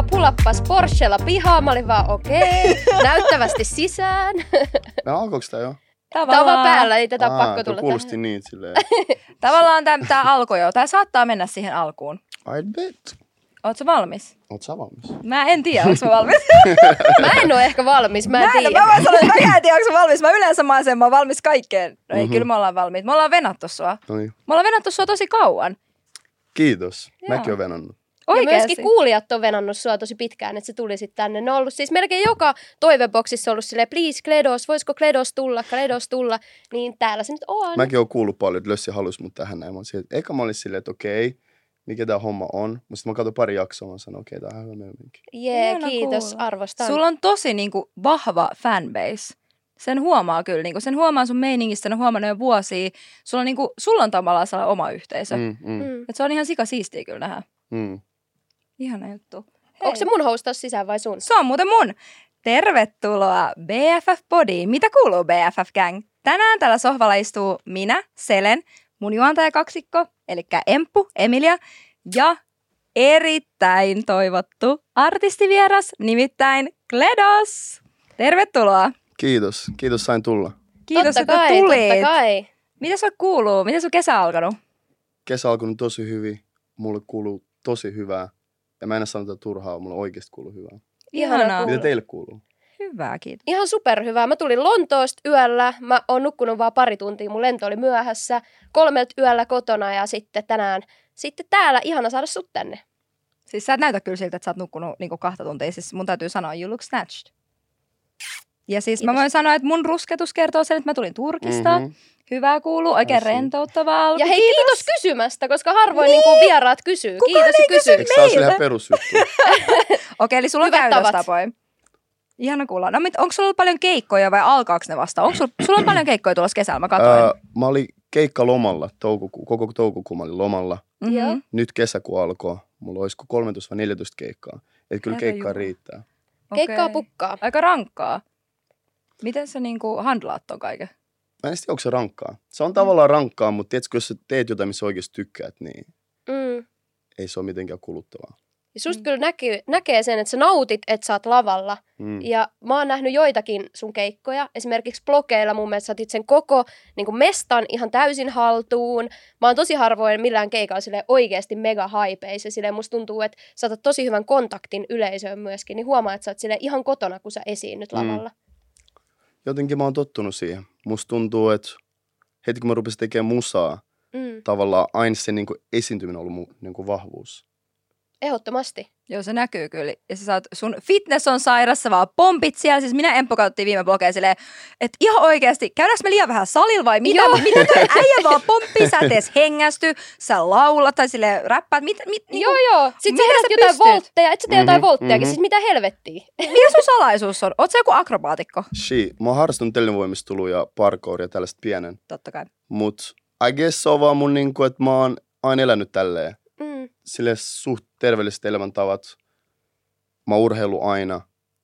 vaan pulappas Porschella pihaan. Mä olin vaan okei, okay, näyttävästi sisään. No alkoiko tää jo? Tämä on vaan päällä, ei tätä Aa, pakko tulla kuulosti tähän. niin silleen. Tavallaan tämä alkoi jo. Tämä saattaa mennä siihen alkuun. I bet. Ootko valmis? Oot sä valmis? Mä en tiedä, onko mä valmis. Mä en ole ehkä valmis, mä en mä, en, tiedä. mä voin sanoa, että mä en tiedä, onko valmis. Mä yleensä mä sen, mä oon valmis kaikkeen. No ei, Mhm. kyllä me ollaan valmiit. Me ollaan venattu sua. No niin. Me ollaan venattu sua tosi kauan. Kiitos. Joo. Mäkin oon venannut. Ja Oikeesti. myöskin kuulijat on venannut sua tosi pitkään, että se tulisit tänne. Ne on ollut siis melkein joka toiveboksissa ollut silleen, please Kledos, voisiko Kledos tulla, Kledos tulla. Niin täällä se nyt on. Mäkin oon kuullut paljon, että Lössi halusi mut tähän näin. Mä silleen, että eka mä olin silleen, että okei, mikä tää homma on. Mutta sitten mä katsoin pari jaksoa, mä sanoin, okei, tää on hyvä meininki. Jee, Ihana kiitos, kuulla. arvostan. Sulla on tosi niinku, vahva fanbase. Sen huomaa kyllä. Niinku, sen huomaa sun meiningistä, sen on huomannut jo vuosia. Sulla on, niinku, sulla on tavallaan oma yhteisö. Mm, mm, Mm. Et se on ihan sika siistiä kyllä nähdä. mm. Ihana juttu. Onko se mun hostaus sisään vai sun? Se on muuten mun. Tervetuloa BFF Bodiin. Mitä kuuluu BFF Gang? Tänään tällä sohvalla istuu minä, Selen, mun juontajakaksikko, eli Emppu, Emilia, ja erittäin toivottu artistivieras, nimittäin Kledos. Tervetuloa. Kiitos. Kiitos sain tulla. Kiitos, totta että kai, tulit. Totta kai. Mitä sulla kuuluu? Miten sun kesä alkanut? Kesä on alkanut tosi hyvin. Mulle kuuluu tosi hyvää. Ja mä en sano tätä turhaa, mulle oikeasti kuuluu hyvää. Ihana Ihanaa. Mitä teille kuuluu? Hyvä, kiitos. Ihan superhyvää. Mä tulin Lontoosta yöllä. Mä oon nukkunut vaan pari tuntia. Mun lento oli myöhässä. Kolmelta yöllä kotona ja sitten tänään sitten täällä. Ihana saada sut tänne. Siis sä et näytä kyllä siltä, että sä oot nukkunut niinku kahta tuntia. Siis mun täytyy sanoa, you look snatched. Ja siis mä Kiitos. voin sanoa, että mun rusketus kertoo sen, että mä tulin Turkista. Mhm. Hyvää kuuluu, oikein siinä. rentouttavaa alku. Ja hei, kiitos, kysymästä, koska harvoin niin. niin vieraat kysyy. Kukaan kiitos, ei kysy. Eikö tää ole ihan perusjuttu? Okei, eli sulla on käytöstapoja. Ihana kuulla. No onko sulla ollut paljon keikkoja vai alkaako ne vasta? Onko sulla, sulla on paljon keikkoja tulossa kesällä, mä katsoin. Öö, mä olin keikka lomalla, toukoku, koko toukokuun mä olin lomalla. Mhm. Joo. Nyt kesäkuu alkoi. Mulla olisiko 13 vai 14 keikkaa. Et kyllä Herra keikkaa Jumala. riittää. Keikkaa Okei. pukkaa. Aika rankkaa. Miten sä niinku handlaat ton kaiken? Mä en tiedä, onko se rankkaa. Se on tavallaan rankkaa, mutta tiedätkö, jos sä teet jotain, missä oikeasti tykkäät, niin Mm. ei se ole mitenkään kuluttavaa. Ja susta Mm. kyllä näkyy, näkee sen, että sä nautit, että sä oot lavalla. Mm. Ja mä oon nähnyt joitakin sun keikkoja. Esimerkiksi blogeilla mun mielestä sä otit sen koko niin kuin mestan ihan täysin haltuun. Mä oon tosi harvoin millään keikalla sille oikeasti mega hypeis. Ja silleen musta tuntuu, että sä otat tosi hyvän kontaktin yleisöön myöskin. Niin huomaa, että sä oot sille ihan kotona, kun sä esiinnyt Mm. lavalla. Jotenkin mä oon tottunut siihen. Musta tuntuu, että heti kun mä rupesin tekemään musaa, Mm. tavallaan aina se niin kuin esiintyminen on ollut mun niin kuin vahvuus. Ehdottomasti. Joo, se näkyy kyllä. Ja sä saat, sun fitness on sairassa, vaan pompit siellä. Siis minä Emppo katsottiin viime blogeja silleen, että ihan oikeasti, käydäänkö me liian vähän salilla vai mitä? Joo. Miten toi äijä vaan pomppii, sä et edes hengästy, sä laulat tai silleen räppäät. Mit, mit, niin Joo, joo. Sitten sä sä jotain pystyt? voltteja. Et sä tee jotain Mhm, volttejakin. mhm. Siis mitä helvettiä? Mikä sun salaisuus on? Oot sä joku akrobaatikko? She, mä oon harrastanut televoimistelua ja parkouria tällaista pienen. Totta kai. Mut I guess se on vaan mun niinku, että mä oon aina elänyt tälleen. Sille suht terveelliset elämäntavat. Mä urheilu aina,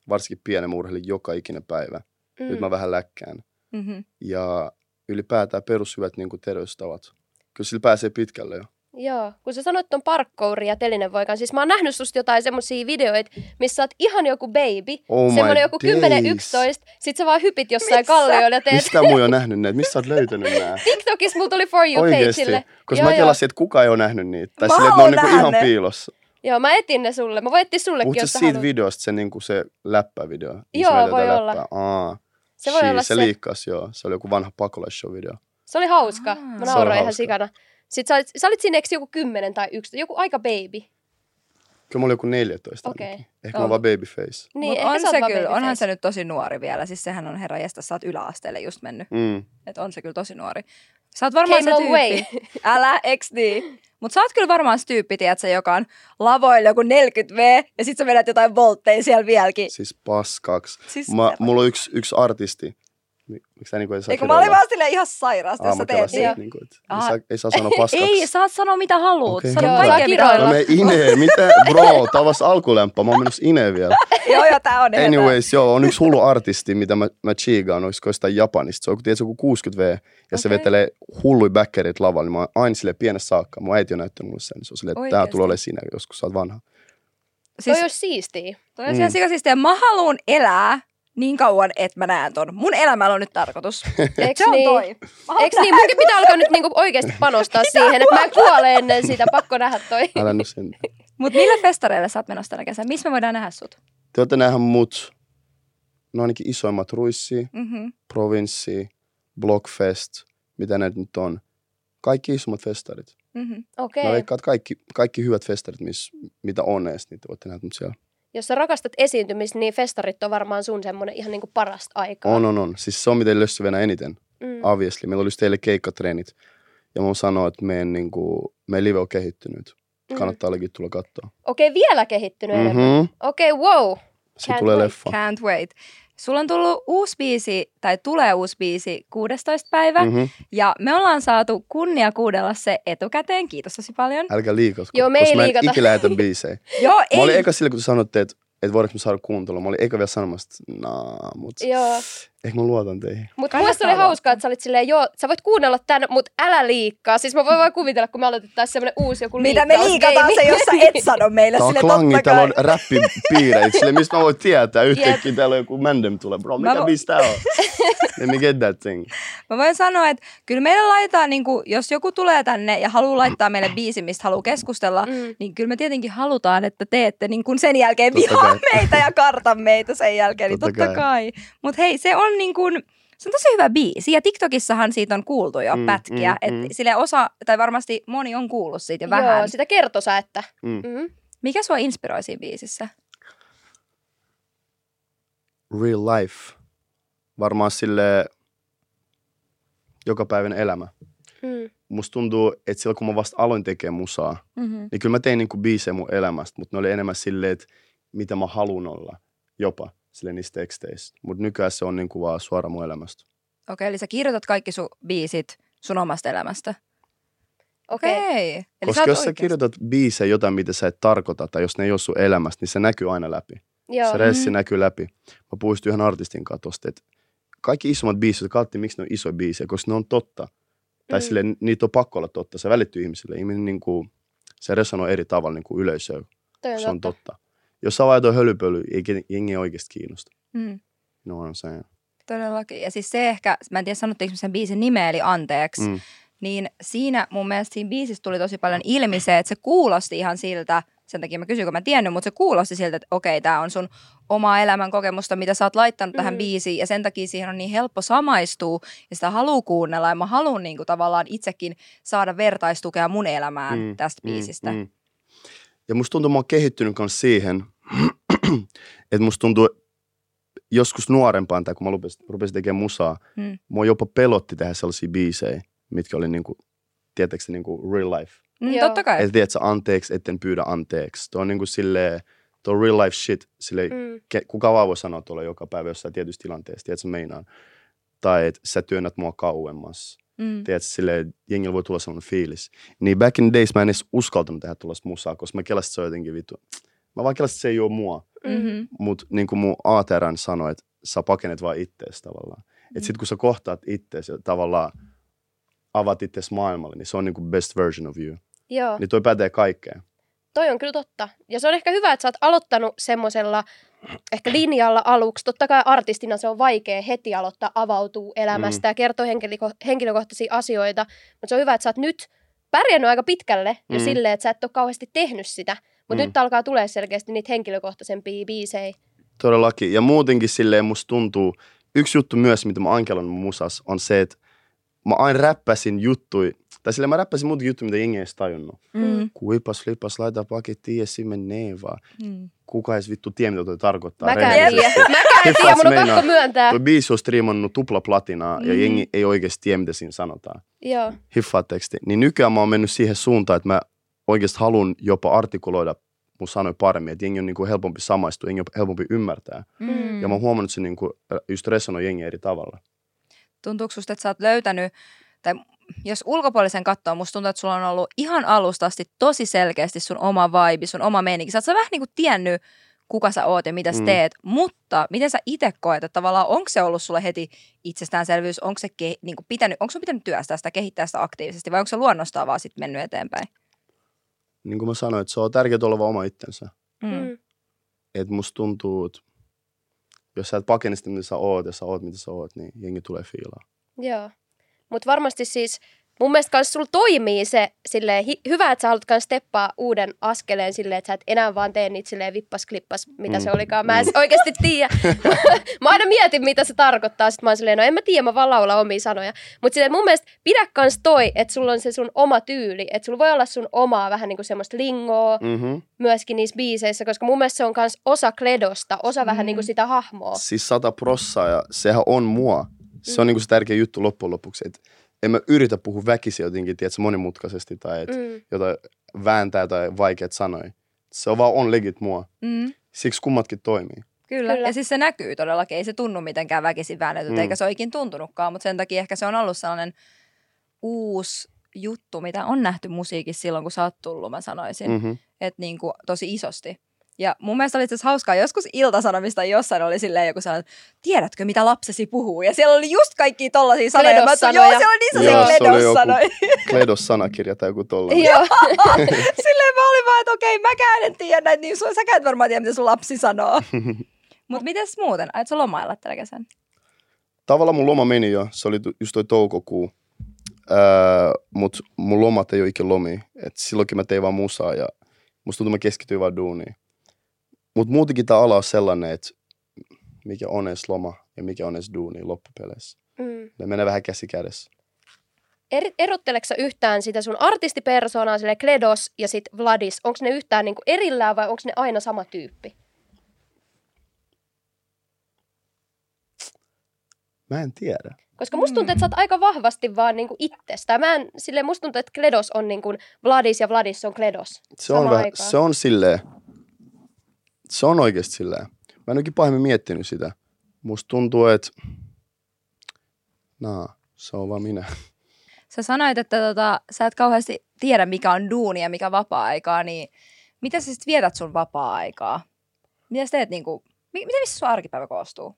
varsinkin pienen mä urheilin joka ikinen päivä. Mm. Nyt mä vähän läkkään. Mm-hmm. Ja ylipäätään perushyvät niinku terveystavat. Kyllä sillä pääsee pitkälle jo. Joo, kun sä sanoit ton parkkouri ja telinevoikan, siis mä oon nähnyt susta jotain semmosia videoita, missä sä oot ihan joku baby, Oh semmonen joku days. 10-11, sit sä vaan hypit jossain Missä? kallioilla ja teet. Mistä muu on nähnyt näitä? Mistä sä oot löytänyt nää? TikTokissa mulla tuli For You Oikeesti. pageille. Koska Joo, mä kelasin, että kukaan ei ole nähnyt niitä. Tai silleen, että ne on oon niinku ihan piilossa. Joo, mä etin ne sulle. Mä voin etsiä sullekin, Puhutko jos sä siitä haluat. videosta, se, niinku se läppävideo? missä Joo, voi läppää? olla. Aa, Se voi She, olla se. se. liikkas, joo. Se oli joku vanha pakolaisshow-video. Se oli hauska. Mä Se oli nauroin ihan hauska. sikana. Sitten sä olit, sä olit siinä eikö joku 10 tai 11, joku aika baby. Kyllä mä olin joku 14 Okei. ainakin. Ehkä On. mä oon vaan babyface. Niin, Mut on se kyllä, onhan babyface. se nyt tosi nuori vielä. Siis sehän on herra jästä, sä oot yläasteelle just mennyt. Mm. Et on se kyllä tosi nuori. Sä oot varmaan Came se long way. tyyppi. Älä, eks niin? Mut sä oot kyllä varmaan se tyyppi, tiedätkö, joka on lavoilla joku 40V ja sit sä vedät jotain voltteja siellä vieläkin. Siis paskaks. Siis Mä, mulla on yksi, yksi artisti. Mi- Miksi tää niinku ei saa Eikö mä olin vaan silleen ihan sairaasti, jos sä teet niin. että niinku, et ei, saa, ei saa sanoa paskaksi. Ei, saat sanoa mitä haluut. Okei, Sano kaikkea mitä. Mä haluut. menen ineen. Mitä? Bro, tää on vasta alkulämpö. Mä oon menossa ineen vielä. Joo, joo, tää on ihan Anyways, joo, on yksi hullu artisti, mitä mä, mä chigaan, olisiko jostain Japanista. Se on, tiedätkö, joku 60V, ja se Okei. vetelee hullui backerit lavalla. Niin mä oon aina sille pienessä saakka. Mun äiti on näyttänyt mulle sen. Se on silleen, että tää tulee olemaan sinä, joskus sä oot vanha. siis Toi olisi siistiä. toi on mm. sikasistiä. Mä haluan elää niin kauan, että mä näen ton. Mun elämällä on nyt tarkoitus. Eiks Se on niin? toi. Eikö niin? Munkin pitää alkaa nyt niinku oikeasti panostaa siihen, että mä en kuole ennen sitä. Pakko nähdä toi. Älä nyt sen. Mut millä festareille sä oot menossa tänä kesänä? Missä me voidaan nähdä sut? Te olette nähdä mut, no ainakin isoimmat ruissi, Mm-hmm. provinssi, blockfest, mitä näitä nyt on. Kaikki isommat festarit. Mm-hmm. Okei. Mä että kaikki, kaikki hyvät festarit, miss, mitä on edes, niin te voitte nähdä mut siellä. Jos sä rakastat esiintymistä, niin festarit on varmaan sun semmonen ihan niinku parasta aikaa. On, on, on. Siis se on, mitä lössy venä eniten. Mm. Obviously. Meillä oli just teille keikkatreenit. Ja mä sanoa, että meidän, niin kuin, meidän live on kehittynyt. Mm. Kannattaa mm. tulla katsoa. Okei, vielä kehittynyt. Mm-hmm. Okei, wow. Se Can't tulee wait. leffa. Can't wait. Sulla on tullut uusi biisi, tai tulee uusi biisi 16. päivä, mm. Mm-hmm. ja me ollaan saatu kunnia kuudella se etukäteen. Kiitos tosi paljon. Älkää liikatko, Joo, me ei koska mä en liikata. ikinä lähetä biisejä. Joo, Mä olin ei. eka sille, kun te sanoitte, että, että voidaanko me saada kuuntelua. Mä olin eka vielä sanomassa, että naa, mut Joo. Ehkä mä luotan teihin. Mutta muista oli hauskaa, että sä olit silleen, joo, sä voit kuunnella tän, mutta älä liikkaa. Siis mä voin vaan kuvitella, kun me aloitettaisiin semmoinen uusi joku Mitä me liikataan se, jos sä et sano meille Tää on sille klangi, totta täällä on kai. Sille, mistä mä voin tietää? Yhtäkkiä täällä on joku mandem tulee. Bro, mikä vo- biisi tää on? Let me get that thing. Mä voin sanoa, että kyllä meillä laitetaan, niin kuin, jos joku tulee tänne ja haluaa laittaa meille biisi, mistä haluaa keskustella, Mm. niin kyllä me tietenkin halutaan, että te ette niin kuin sen jälkeen vihaa kai. meitä ja karta meitä sen jälkeen. Niin Totta totta kai. Mutta hei, se on niin kuin, se on tosi hyvä biisi ja TikTokissahan siitä on kuultu jo Mm, pätkiä. mm, Mm, mm. että sille osa, tai varmasti moni on kuullut siitä jo vähän. Joo, sitä kertoi sä, että. Mm. Mm. Mikä sua inspiroi siinä biisissä? Real life. Varmaan sille joka päivän elämä. Mm. Musta tuntuu, että silloin kun mä vasta aloin tekemään musaa, Mm-hmm. niin kyllä mä tein niinku biisejä mun elämästä, mutta ne oli enemmän silleen, että mitä mä haluan olla jopa sille niistä teksteistä. Mutta nykyään se on niinku vaan suora mun elämästä. Okei, eli sä kirjoitat kaikki sun biisit sun omasta elämästä. Okei. Okay. Eli Koska oot jos sä oikeasti- kirjoitat biisejä jotain, mitä sä et tarkoita, tai jos ne ei ole sun elämästä, niin se näkyy aina läpi. Joo. Se ressi Mm. näkyy läpi. Mä puhuin yhden artistin kanssa tosta, että kaikki isommat biisit, jotka katsottiin, miksi ne on isoja biisejä, koska ne on totta. Tai Mm. sille, niitä on pakko olla totta. Se välittyy ihmisille. Ihminen niin kuin, se resonoi eri tavalla niin kuin yleisöön, se on totta. totta. Jos sä vaan jotain hölynpölyä, ei jengi oikeasti kiinnosta. Mm. No on se. Todellakin. Ja siis se ehkä, mä en tiedä sanottiinko sen biisin nimeä, eli Anteeksi, mm. Mm. niin siinä mun mielestä siinä biisissä tuli tosi paljon ilmi se, että se kuulosti ihan siltä, sen takia mä kysyin, kun mä tiennyt, mutta se kuulosti siltä, että okei, tämä on sun omaa elämän kokemusta, mitä sä oot laittanut mm. tähän Mm. biisiin, ja sen takia siihen on niin helppo samaistua, ja sitä haluaa kuunnella, ja mä haluan niin kuin, tavallaan itsekin saada vertaistukea mun elämään mm. tästä biisistä. Mm. Mm. Ja musta tuntuu, että mä oon kehittynyt myös siihen, että musta tuntuu joskus nuorempaan, tai kun mä rupesin, rupesin tekemään musaa, Mm. mua jopa pelotti tehdä sellaisia biisejä, mitkä oli niinku, tietääkö se niinku real life. Mm, Joo. totta kai. Että tiedät sä anteeksi, etten pyydä anteeksi. Tuo on niinku silleen, tuo on real life shit. Silleen, Mm. ke, kuka vaan voi sanoa tuolla joka päivä jossain tietyssä tilanteessa, tiedät sä meinaan. Tai että sä työnnät mua kauemmas. Mm. Tiedät sä, silleen, jengillä voi tulla sellainen fiilis. Niin back in the days mä en edes uskaltanut tehdä tuollaista musaa, koska mä kelasin, että se on jotenkin vittu. Mä vaan kelasin, että se ei ole mua. Mm-hmm. Mutta niin kuin mun ATRN sanoi, että sä pakenet vaan ittees tavallaan. Mm. Et sit kun sä kohtaat ittees ja tavallaan avaat ittees maailmalle, niin se on niin kuin best version of you. Joo. Niin toi pätee kaikkeen. Toi on kyllä totta. Ja se on ehkä hyvä, että sä oot aloittanut semmoisella ehkä linjalla aluksi. Totta kai artistina se on vaikea heti aloittaa avautuu elämästä mm. ja kertoa henkilöko- henkilökohtaisia asioita. Mutta se on hyvä, että sä oot nyt pärjännyt aika pitkälle jo Mm. silleen, että sä et ole kauheasti tehnyt sitä. Mutta Mm. nyt alkaa tulee selkeästi niitä henkilökohtaisempia biisejä. Todellakin. Ja muutenkin silleen musta tuntuu, yksi juttu myös, mitä mä ankelan mun musas, on se, että mä aina räppäsin juttui, tai silleen mä räppäsin muuta juttuja, mitä jengi ei edes tajunnut. Mm. Kuipas, flipas, laita paketti ja sinne menee vaan. Mm. Kuka edes vittu tiedä, mitä toi tarkoittaa. Mäkään en tiedä. Mäkään en tiedä, mun on pakko myöntää. Toi biisi on striimannut tupla platinaa ja Mm. jengi ei oikeasti tiedä, mitä siinä sanotaan. Joo. Hiffaa teksti. Niin nykyään mä oon mennyt siihen suuntaan, että mä oikeasti haluan jopa artikuloida mun sanoja paremmin, että jengi on niinku helpompi samaistua, jengi on helpompi ymmärtää. Mm. Ja mä oon huomannut, että se niinku just resonoi jengi eri tavalla. Tuntuuko susta, että sä oot löytänyt, tai jos ulkopuolisen katsoo, musta tuntuu, että sulla on ollut ihan alusta asti tosi selkeästi sun oma vibe, sun oma meininki. Sä oot sä vähän niin kuin tiennyt, kuka sä oot ja mitä sä Mm. teet, mutta miten sä itse koet, että tavallaan onko se ollut sulle heti itsestäänselvyys, onko se ke, niin kuin pitänyt, onko sun pitänyt työstää sitä, kehittää sitä aktiivisesti vai onko se luonnostaan vaan sitten mennyt eteenpäin? Niin kuin mä sanoin, että se on tärkeää olla vaan oma itsensä. Mm. Mm. että musta tuntuu, että jos sä et pakene sitä, mitä sä oot, ja sä oot, mitä sä oot, niin jengi tulee fiilaa. Joo. Mutta varmasti siis mun mielestä kans sulla toimii se silleen, hi- hyvä, että sä haluat kans steppaa uuden askeleen silleen, että sä et enää vaan tee niitä silleen vippas klippas, mitä Mm. se olikaan. Mä en oikeasti tiedä. mä aina mietin, mitä se tarkoittaa. Sitten mä oon silleen, no en mä tiedä, mä vaan laulan omia sanoja. Mutta silleen mun mielestä pidä kans toi, että sulla on se sun oma tyyli. Että sulla voi olla sun omaa vähän niinku semmoista lingoa Mm-hmm. myöskin niissä biiseissä, koska mun mielestä se on kans osa kledosta, osa mm. vähän Mm. niinku sitä hahmoa. Siis sata prossaa, ja sehän on mua. Se on niinku se tärkeä juttu loppujen lopuksi, että en mä yritä puhua väkisin jotenkin, tiedätkö, monimutkaisesti tai että Mm. jotain vääntää tai vaikeat sanoja. Se on vaan on legit mua. Mm. Siksi kummatkin toimii. Kyllä. Kyllä. ja siis se näkyy todellakin, ei se tunnu mitenkään väkisin väännetyltä, Mm. eikä se ole ikin tuntunutkaan, mutta sen takia ehkä se on ollut sellainen uusi juttu, mitä on nähty musiikissa silloin, kun sä oot tullut, mä sanoisin, mm. Mm-hmm. että niin kuin, tosi isosti. Ja mun mielestä oli itse hauskaa, joskus iltasanomista jossain oli silleen joku sellainen, tiedätkö mitä lapsesi puhuu? Ja siellä oli just kaikki tollasia sanoja. Kledos-sanoja. Joo, siellä oli niin Joo, sellaisia se kledos-sanoja. Kledos-sanakirja tai joku tollainen. Joo. Silleen mä olin vaan, että okei, mäkään en tiedä näitä, niin sun, säkään et varmaan tiedä, mitä sun lapsi sanoo. Mutta mites muuten? Ait sä lomailla tällä kesän? Tavallaan mun loma meni jo, se oli just toi toukokuu. Öö, mut mun lomat ei ole ikinä lomia. Et silloinkin mä tein vaan musaa ja musta tuntuu, mä keskityin vaan duuniin. Mut muutenkin tää ala on sellainen, että mikä on edes loma ja mikä on edes duuni loppupeleissä. Mm. Ne menee vähän käsi kädessä. Eri, erotteleksä yhtään sitä sun artistipersoonaa, sille Kledos ja sit Vladis? Onko ne yhtään niinku erillään vai onko ne aina sama tyyppi? Mä en tiedä. Koska musta tuntuu, että sä oot aika vahvasti vaan niinku itsestä. Mä en, sille musta tuntuu, että Kledos on niinku Vladis ja Vladis on Kledos. Se on, vähän, se on silleen, se on oikeasti silleen. Mä en oikein pahemmin miettinyt sitä. Musta tuntuu, että naa, se on vaan minä. Sä sanoit, että tota, sä et kauheasti tiedä, mikä on duuni ja mikä vapaa-aikaa, niin miten sä sitten vietät sun vapaa-aikaa? Mitä sä teet niinku, mi- miten missä sun arkipäivä koostuu?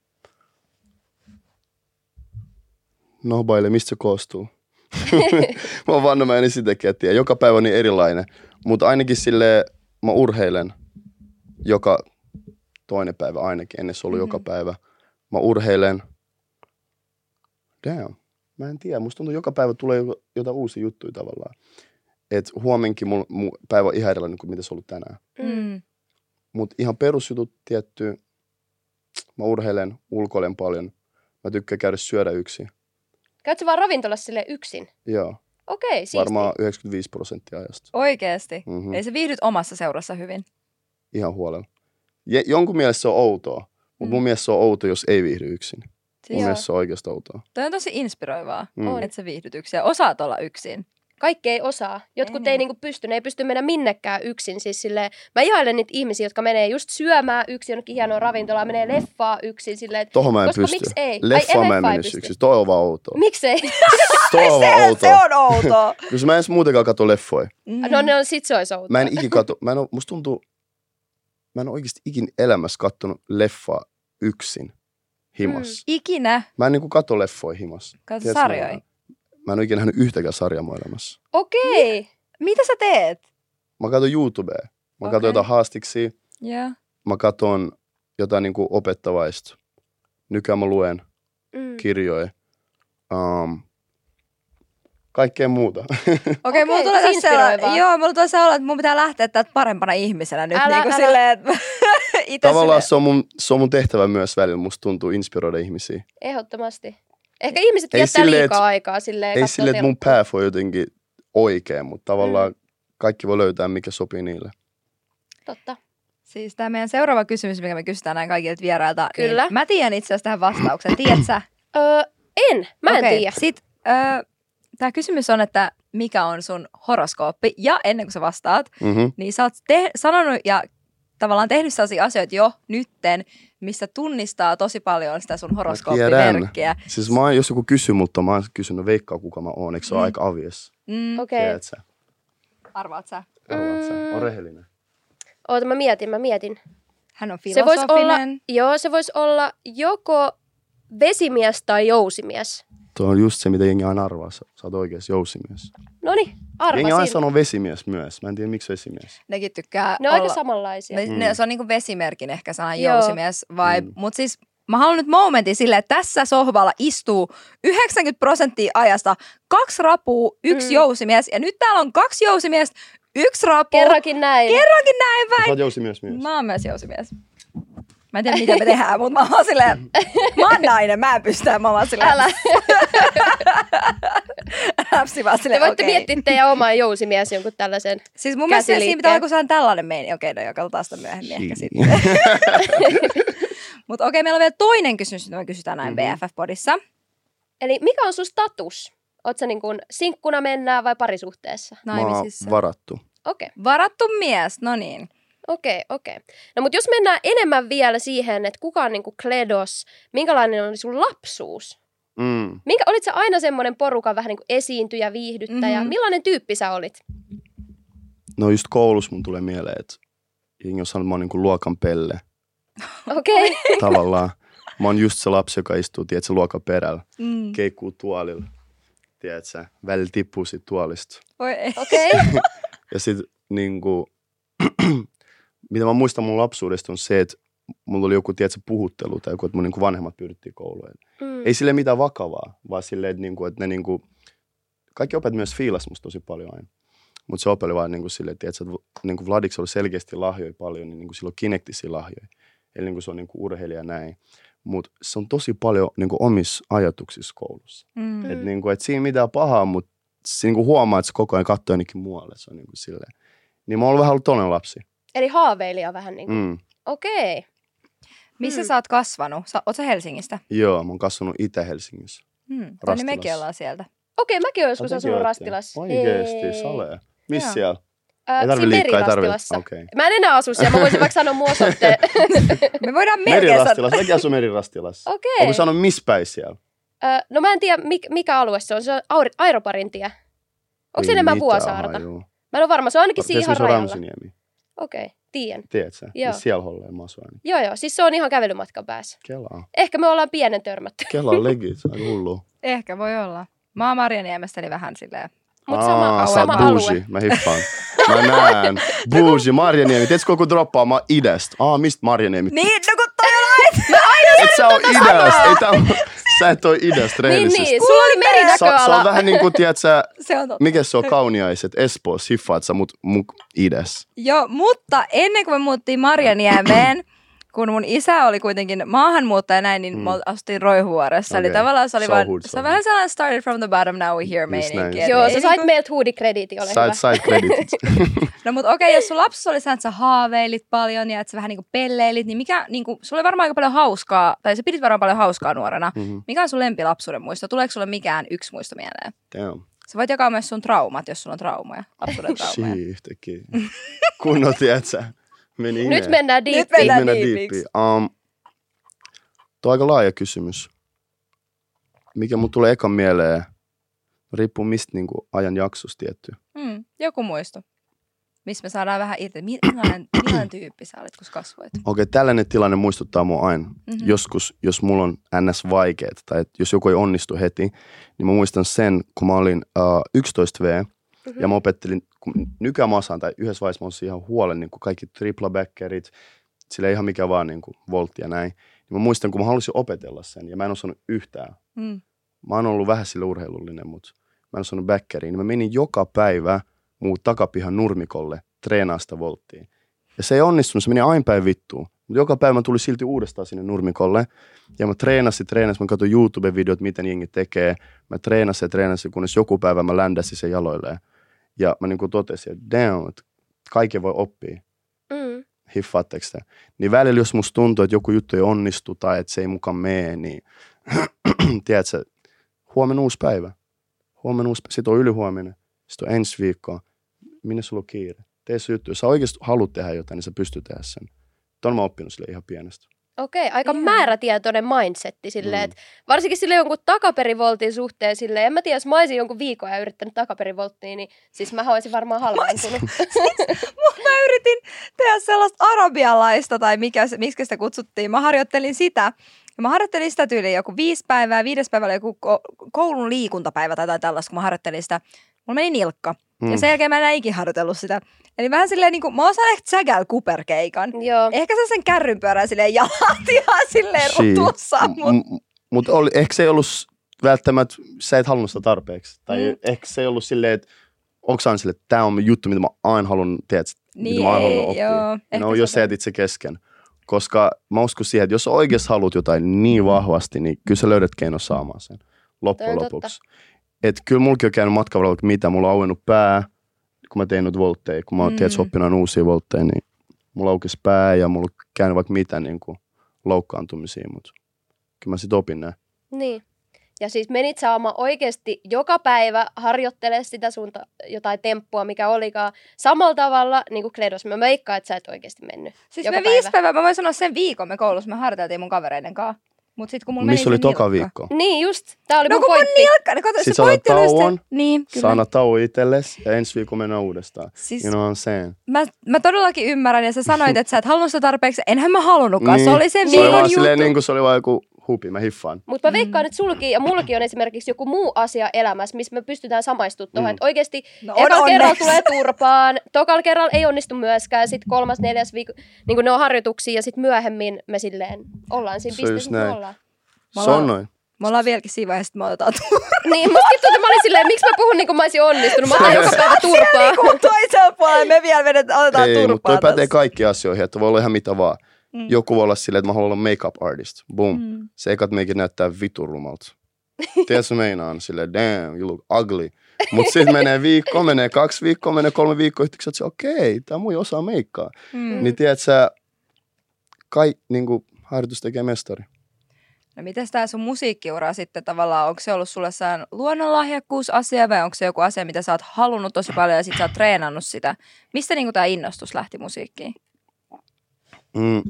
No baile, mistä se koostuu? mä oon vanha, mä en sitäkään tiedä. Joka päivä on niin erilainen. Mutta ainakin sille mä urheilen joka toinen päivä ainakin. Ennen se ollut mm-hmm. joka päivä. Mä urheilen. Damn. Mä en tiedä. Musta tuntuu, joka päivä tulee jo- jotain uusia juttuja tavallaan. Et huomenkin mun, mun päivä on ihan erilainen kuin mitä se on ollut tänään. Mm. Mutta ihan perusjutut tietty. Mä urheilen, ulkoilen paljon. Mä tykkään käydä syödä yksin. Käytkö vaan ravintolassa sille yksin? Joo, Okei, siisti. varmaan 95 prosenttia ajasta. Oikeesti? Mhm. Mm. Ei se viihdyt omassa seurassa hyvin. Ihan huolella. Ja, jonkun mielestä se on outoa, mutta Mm. mun mielestä se on outo, jos ei viihdy yksin. Mun Siis, mielestä se on oikeasti outoa. toi on tosi inspiroivaa, Mm. Että sä viihdyt yksin ja osaat olla yksin. Kaikki ei osaa. Jotkut Ei ei, niin. niinku pysty, ne ei pysty mennä minnekään yksin. Siis silleen, mä ihailen niitä ihmisiä, jotka menee just syömään yksin jonnekin hienoon ravintolaan, menee leffaa yksin silleen, Tohon mä en Koska pysty. miksi ei? Ai, Leffaan mä en menisi pysty. yksin. Toi on vaan outoa. miksei? Toi on vaan Se, se outoa. on outoa. Koska mä en edes muutenkaan katso leffoja. Mm. no ne on, sit se olisi outoa. Mä en ikin katso. Mä en oo, musta tuntuu, mä en oikeasti ikin elämässä kattonut leffaa yksin himassa. Ikinä Mä en niinku katso leffoja himassa. katso sarjoja. Mä, mä en oo ikinä nähnyt yhtäkään sarjaa mun elämässä. Okei. Mitä sä teet? Mä katson YouTubea. Mä katson Okei. jotain haastiksia. Joo. Mä katson jotain niinku opettavaista. Nykyään mä luen Mm. kirjoja. Um, kaikkea muuta. Okei, okay, mulla tulee tässä sellainen, inspiroivaa. joo, mulla tulee sellainen, että mun pitää lähteä täältä parempana ihmisenä nyt. Älä, niin kuin älä. silleen, että itse Tavallaan se on, mun, se on mun tehtävä myös välillä. Musta tuntuu inspiroida ihmisiä. Ehdottomasti. Ehkä ihmiset Ei viettää silleen, liikaa et- aikaa silleen. Ei katsoo sille, että mun path on jotenkin oikein, mutta tavallaan kaikki voi löytää, mikä sopii niille. Totta. Siis tämä meidän seuraava kysymys, mikä me kysytään näin kaikilta vierailta. Kyllä. Niin mä tiedän itse asiassa tähän vastauksen. Tiedät sä? Öö, en. Mä en Okei, tiedä. Sit, öö, tämä kysymys on, että mikä on sun horoskooppi? Ja ennen kuin sä vastaat, Mm-hmm. niin sä oot te- sanonut ja tavallaan tehnyt sellaisia asioita jo nytten, mistä tunnistaa tosi paljon sitä sun horoskooppimerkkiä. Siis mä oon, jos joku kysyy multa, mä oon kysynyt veikkaa kuka mä oon. Eikö se ole Mm. aika avies? Mm, Okei. Tiedät sä? arvaat sä? Arvaat sä? Mm. On rehellinen. Oota, mä mietin, mä mietin. Hän on Se voisi olla, filosofinen. joo, se voisi olla joko vesimies tai jousimies. Tuo on just se, mitä jengi aina arvaa. Sä, sä oot oikeasti jousimies. No niin, Jengi aina arvasin. sanoo vesimies myös. Mä en tiedä, miksi vesimies. Nekin tykkää Ne on olla... aika samanlaisia. Ne, Mm. ne, se on niinku vesimerkin ehkä sana Joo. jousimies vibe. Mm. Mutta siis mä haluan nyt momentin silleen, että tässä sohvalla istuu 90 prosenttia ajasta kaksi rapua, yksi Mm. jousimies. Ja nyt täällä on kaksi jousimiestä, yksi rapu. Kerrankin näin. Kerrankin näin Sä päin. oot jousimies myös. Mä oon myös jousimies. Mä en tiedä, mitä me tehdään, mutta mä oon silleen, mä oon nainen, mä en pysty, mä oon silleen, Älä. Läpsi vaan Te silleen, voitte okei. miettiä teidän oma jousimies jonkun tällaisen. Siis mun mielestä siinä pitää olla, on tällainen meini. Okei, no joo, katsotaan sitä myöhemmin ehkä sitten. Mutta okei, meillä on vielä toinen kysymys, mitä me kysytään näin Mhm. mm-hmm. BFF-podissa. Eli mikä on sun status? Sä niin kuin sinkkuna mennään vai parisuhteessa? Mä oon Naimisissa. varattu. Okei, Varattu mies, no niin. Okei, okei. No mutta jos mennään enemmän vielä siihen, että kuka on niin kuin kledos, minkälainen oli sun lapsuus? Mm. Minkä, olit sä aina semmoinen porukan vähän niin kuin esiintyjä, viihdyttäjä? Mhm. Millainen tyyppi sä olit? No just koulussa mun tulee mieleen, että jengi on sanonut, että mä oon niinku luokan pelle. Okei. Okay. Tavallaan. Mä oon just se lapsi, joka istuu, tiedätkö, luokan perällä. Mm. Keikkuu tuolilla. Tiedätkö, välillä tippuu siitä tuolista. Voi ei. Okei. Ja sit niinku, mitä mä muistan mun lapsuudesta on se, että mulla oli joku, tiedätkö, puhuttelu tai joku, että mun niinku vanhemmat pyydettiin kouluun. Mm. Ei sille mitään vakavaa, vaan silleen, että, niinku, että ne niinku, kaikki opet myös fiilas musta tosi paljon aina. Mutta se opeli vaan niinku silleen, että, että niinku Vladiksi oli selkeästi lahjoja paljon, niin niinku sillä on kinektisiä lahjoja. Eli niinku se on niinku urheilija näin. Mutta se on tosi paljon niinku omissa ajatuksissa koulussa. Mm. Mm. Et niinku, et siinä mitään pahaa, mutta se niinku huomaa, että se koko ajan katsoo jonnekin muualle. Se on niinku silleen. Niin mä oon ollut vähän ollut toinen lapsi. Eli haaveilija vähän niin kuin. Mm. Okei. Missä Mm. sä oot kasvanut? Sä, oot sä Helsingistä? Joo, mä oon kasvanut Itä-Helsingissä. Hmm. Niin Rastilassa. mekin ollaan sieltä. Okei, mäkin olen joskus asunut Rastilassa. Oikeesti, Hei. sale. Missä Joo. siellä? Ää, Ei tarvi siinä liikkua, ei tarvi. Merirastilassa. Okei. Mä en enää asu siellä, mä voisin vaikka sanoa mun osoitteen. Me voidaan melkein Merirastilassa, mäkin asun Merirastilassa. Okei. Onko sanonut missä päin siellä? Ö, no mä en tiedä, mik, mikä alue se on. Se on Airoparin tie. Onko se enemmän Vuosaarta? Mä en ole varma, se on ainakin missä on rajalla. Okei, tiedän. Tiedätkö? Joo. Niin Siellä holleen mä asun aina. Joo joo, siis se on ihan kävelymatkan päässä. Kelaa. Ehkä me ollaan pienen törmätty. Kela on legit, aika hullu. Ehkä voi olla. Mä oon Marjaniemestä, eli vähän silleen. Mutta sama, Aa, sä sama alue. mä hiffaan. Mä näen. Bougie, Marjaniemi. Tiedätkö kun droppaa? Mä oon idästä. Aa, mistä Marjaniemi? Niin, no kun toi on aina! Et sä oo idästä. Ei tää on, sä et oo idästä Niin, rehellisesti. niin, sulla oli Sa, merinäköala. se on vähän niin kuin, tiedätkö, Se on totta. mikä se on kauniaiset Espoossa, hiffaat sä mut muk idäs. Joo, mutta ennen kuin me muuttiin Marjaniemeen, kun mun isä oli kuitenkin maahanmuuttaja näin, niin Mm. mm. me asuttiin Roihuoressa. Eli Okei. tavallaan se oli So vaan, hood, se so on vähän sellainen started from the bottom, now we here Just meininki. näin. Et Joo, sä sait niinku- meiltä huudikrediitin, ole hyvä. Sait, sait creditit. No mutta okei, jos sun lapsi oli sen, että sä haaveilit paljon ja että sä vähän niinku pelleilit, niin mikä, niinku, sulla oli varmaan aika paljon hauskaa, tai sä pidit varmaan paljon hauskaa nuorena. Mhm. Mikä on sun lempilapsuuden muisto? Tuleeko sulle mikään yksi muisto mieleen? Damn. Sä voit jakaa myös sun traumat, jos sulla on traumaja, lapsuuden traumaja. Shii, yhtäkkiä. Kunnon, tiedätkö? Meni Nyt ineen. mennään Nyt diippiin. mennään mennä diipiksi. diippiin. Um, tuo on aika laaja kysymys. Mikä mun tulee ekan mieleen, riippuu mistä niinku ajan jaksosta tietty. Mm, joku muisto, missä me saadaan vähän irti. Mi- Millainen, millainen tyyppi sä olit, kun kasvoit? Okei, tällainen tilanne muistuttaa mua aina. Mm-hmm. Joskus, jos mulla on ns. vaikeet tai et jos joku ei onnistu heti, niin mä muistan sen, kun mä olin uh, 11V Ja mä opettelin, kun nykyään mä osaan, tai yhdessä vaiheessa mä osasin ihan huolen, niin kuin kaikki triplabackerit, sillä ei ihan mikä vaan niin kuin voltti ja näin. Niin mä muistan, kun mä halusin opetella sen ja mä en osannut yhtään. Mm. Mä oon ollut vähän sille urheilullinen, mutta mä en osannut backeriin. Niin mä menin joka päivä muu takapihan nurmikolle treenaa sitä volttia. Ja se ei onnistunut, se meni aina päin vittuun. Mutta joka päivä mä tulin silti uudestaan sinne nurmikolle. Ja mä treenasin, treenasin, mä katsoin YouTube-videot, miten jengi tekee. Mä treenasin ja treenasin, kunnes joku päivä mä ländäsin sen jaloilleen. Ja mä niin totesin, että damn, että kaiken voi oppia. Mm. Hiffaatteko te? Niin välillä, jos musta tuntuu, että joku juttu ei onnistu tai että se ei mukaan mene, niin tiedätkö, huomenna uusi päivä. Huomenna uusi päivä. Sitten on ylihuomenna. Sitten on ensi viikko. Minne sulla on kiire? Tee se juttu. Jos sä oikeasti haluat tehdä jotain, niin sä pystyt tehdä sen. Tuon mä oppinut sille ihan pienestä. Okei, aika Ihan. määrätietoinen mindsetti silleen, Mm. että varsinkin sille jonkun takaperivoltin suhteen silleen, en mä tiedä, jos mä olisin jonkun viikon ja yrittänyt takaperivolttia, niin siis mä olisin varmaan halvaantunut. Mä yritin tehdä sellaista arabialaista, tai mikä, se- miksi sitä kutsuttiin. Mä harjoittelin sitä, Ja mä harjoittelin sitä tyyliin joku viisi päivää, viides päivällä joku ko- koulun liikuntapäivä tai jotain tällaista, kun mä harjoittelin sitä. Mulla meni nilkka. Mm. Ja Mm. sen jälkeen mä en enää ikin harjoitellut sitä. Eli vähän silleen niin kuin, mä osaan ehkä Jagal Cooper-keikan. Joo. Ehkä se sen kärrynpyörän silleen jalat ihan silleen rutussa, mutta m- Mutta oli, ehkä se ei ollut välttämättä, sä et halunnut sitä tarpeeksi. Tai Mm. mm. ehkä se ei ollut silleen, että onko sä silleen, että tämä on juttu, mitä mä aina halunnut, tiedät, Niin mitä mä aina ei, halunnut oppia. joo, no jos sä jätit se kesken. Koska mä uskon siihen, että jos sä oikeasti haluat jotain niin vahvasti, niin kyllä sä löydät keino saamaan sen loppujen lopuksi. Että kyllä mullakin on käynyt vaikka mitä, mulla on auennut pää, kun mä tein noita voltteja, kun mä oon Mm. mm. oppinut uusia voltteja, niin mulla aukesi pää ja mulla on käynyt vaikka mitä niin kuin loukkaantumisia, mutta kyllä mä sit opin näin. Niin. Ja siis menit saamaan oikeasti joka päivä harjoittele sitä sun ta- jotain temppua, mikä olikaan samalla tavalla niin kuin Kledos. Mä veikkaan, että sä et oikeasti mennyt. Siis joka me viisi päivää, mä voin sanoa sen viikon me koulussa, me harjoiteltiin mun kavereiden kanssa. Mut sit kun mulla Missä oli se toka viikko? Niin just, tää oli No mun kun mun pointti. nilkka, kato, Sit se sä otat pointti oli tauon, Niin, kyllä. Sä annat tauon itsellesi ja ensi viikolla mennään uudestaan. Siis You know what I'm saying? mä, mä todellakin ymmärrän, ja sä sanoit, että sä et halunnut sitä tarpeeksi. Enhän mä halunnutkaan, se oli sen se oli viikon vaan juttu. silleen, niin kuin se oli vaan joku hupi, mä hiffaan. Mutta mä Mm. veikkaan, että sulki ja mullakin on esimerkiksi joku muu asia elämässä, missä me pystytään samaistumaan tuohon. Mm. Mm. Oikeasti No ekalla kerralla tulee turpaan, tokalla kerralla ei onnistu myöskään, sitten kolmas, neljäs viikko, niin kuin ne on harjoituksia ja sitten myöhemmin me silleen ollaan siinä pisteessä, missä me ollaan. Se on ollaan- noin. Me ollaan vieläkin siinä vaiheessa, että me otetaan turpaa. Niin, musta tuntuu, että mä olin silleen, miksi mä puhun niin kuin mä olisin onnistunut, mä otan joka päivä turpaa. Kun toisella puolella me vielä vedetään, otetaan Ei, turpaa mutta toi pätee kaikki asioihin, että voi olla ihan mitä vaan. Mm. Joku voi olla silleen, että mä haluan olla make-up artist. Boom. Mm. Se ekat meikit näyttää viturlumalta. Tiedätkö meinaan? Silleen, damn, you look ugly. Mutta sitten menee viikko, menee kaksi viikkoa, menee kolme viikkoa, yhtäkkiä sä okei, tää mui osaa meikkaa. Mm. Niin tiedät sä, kai, niinku, harjoitus tekee mestari. No miten tämä sun musiikkiura sitten tavallaan, onko se ollut sulle sään luonnonlahjakkuusasia vai onko se joku asia, mitä sä oot halunnut tosi paljon ja sit sä oot treenannut sitä? Mistä niinku tämä innostus lähti musiikkiin? Mm.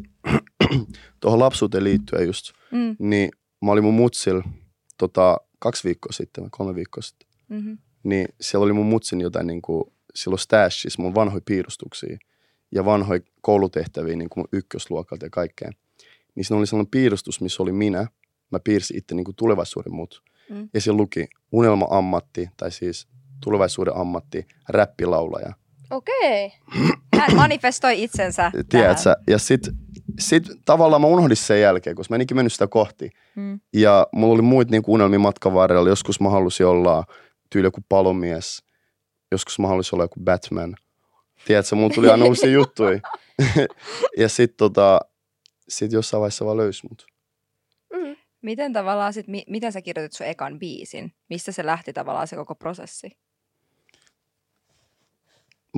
Tuohon lapsuuteen liittyen just, Mm. niin mä olin mun mutsil tota, kaksi viikkoa sitten, kolme viikkoa sitten. Mm-hmm. niin siellä oli mun mutsin jotain niin kuin, silloin stashissa mun vanhoja piirustuksia ja vanhoja koulutehtäviä niin kuin ykkösluokalta ja kaikkea. Niin siinä oli sellainen piirustus, missä oli minä. Mä piirsin itse niin kuin tulevaisuuden mut. Mm. Ja siellä luki unelma-ammatti, tai siis tulevaisuuden ammatti, räppilaulaja. Okei. Hän manifestoi itsensä. Tiedätkö? Ja sit, sit tavallaan mä unohdin sen jälkeen, koska mä enikin mennyt sitä kohti. Mm. Ja mulla oli muita niin unelmia matkan varrella. Joskus mä halusin olla tyyli joku palomies. Joskus mä halusin olla joku Batman. Tiedätkö, mulla tuli aina uusia juttuja. ja sit tota, sit jossain vaiheessa vaan löysi mut. Mm. Miten tavallaan sit, mi- miten sä kirjoitit sun ekan biisin? Mistä se lähti tavallaan se koko prosessi?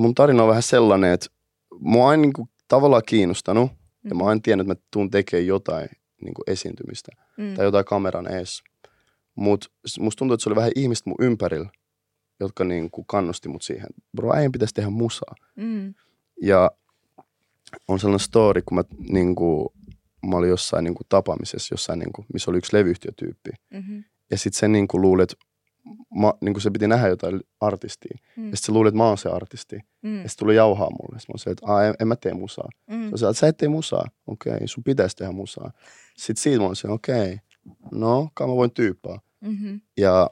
Mun tarina on vähän sellainen, että mua on aina niin kuin, tavallaan kiinnostanut. Ja mä oon aina tiennyt, että mä tuun tekemään jotain niin kuin esiintymistä. Mm. tai jotain kameran ees. Mutta musta tuntuu, että se oli vähän ihmistä mun ympärillä, jotka niinku kannusti mut siihen. Bro, äijän pitäisi tehdä musaa. Mm. Ja on sellainen story, kun mä, niinku, mä olin jossain niinku, tapaamisessa, jossain, niinku, missä oli yksi levyyhtiötyyppi. Mm-hmm. Ja sitten se niinku, luuli, että mä, niinku, se piti nähdä jotain artistia. Mm. Ja sitten se luuli, että mä oon se artisti. Mm. Ja sitten tuli jauhaa mulle. Sitten mä se, että en, en mä tee musaa. Mm. Se että sä et tee musaa. Okei, okay, sun pitäisi tehdä musaa. Sitten siitä mä olin se, okei, okay, no, kai mä voin tyyppää. Mm-hmm. Ja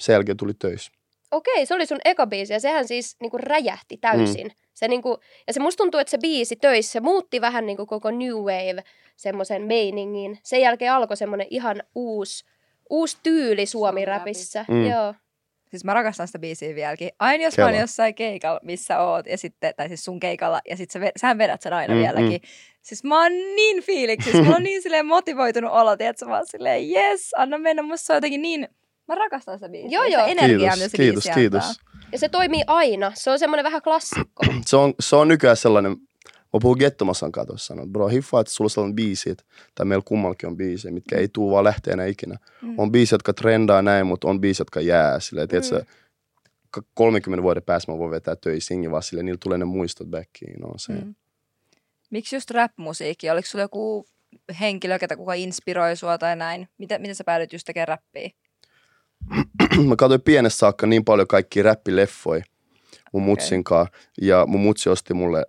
sen jälkeen tuli töissä. Okei, se oli sun eka biisi ja sehän siis niinku räjähti täysin. Mm. Se niinku, ja se musta tuntuu, että se biisi töissä, se muutti vähän niinku koko New Wave semmoisen meiningin. Sen jälkeen alkoi semmoinen ihan uusi, uusi tyyli Suomi-räpissä. Mm. Joo. Siis mä rakastan sitä biisiä vieläkin. Aina jos mä Kela. oon jossain keikalla, missä oot, ja sitten, tai siis sun keikalla, ja sit sä, sähän vedät sen aina Mm, mm, vieläkin. Mm. Siis mä oon niin fiiliksissä, mulla on niin silleen motivoitunut olo, tiedätkö, mä oon silleen, yes, anna mennä, musta se on jotenkin niin, mä rakastan sitä biisiä. Joo, joo. Se energia, Kiitos, mitä se kiitos, biisi kiitos. antaa. Ja se toimii aina. Se on semmoinen vähän klassikko. Se on, se on nykyään sellainen, mä puhun Gettomassan katossa, sanoin, että bro, hiffaa, että sulla on sellainen biisi, että, tai meillä kummallakin on biisejä, mitkä ei tuu vaan lähteä enää ikinä. Mm. On biisi, jotka trendaa näin, mutta on biisi, jotka jää. Silleen, Mm. tiedätkö, ka- 30 vuoden päästä mä voin vetää jengi vaan silleen, niillä tulee ne muistot backiin. No, se. Mm. Miksi just rap-musiikki? Oliko sulla joku henkilö, ketä kuka inspiroi sua tai näin? Miten, miten sä päädyit just tekemään rappia? mä katsoin pienestä saakka niin paljon kaikkia räppileffoja mun Okei. mutsin kanssa. Ja mun mutsi osti mulle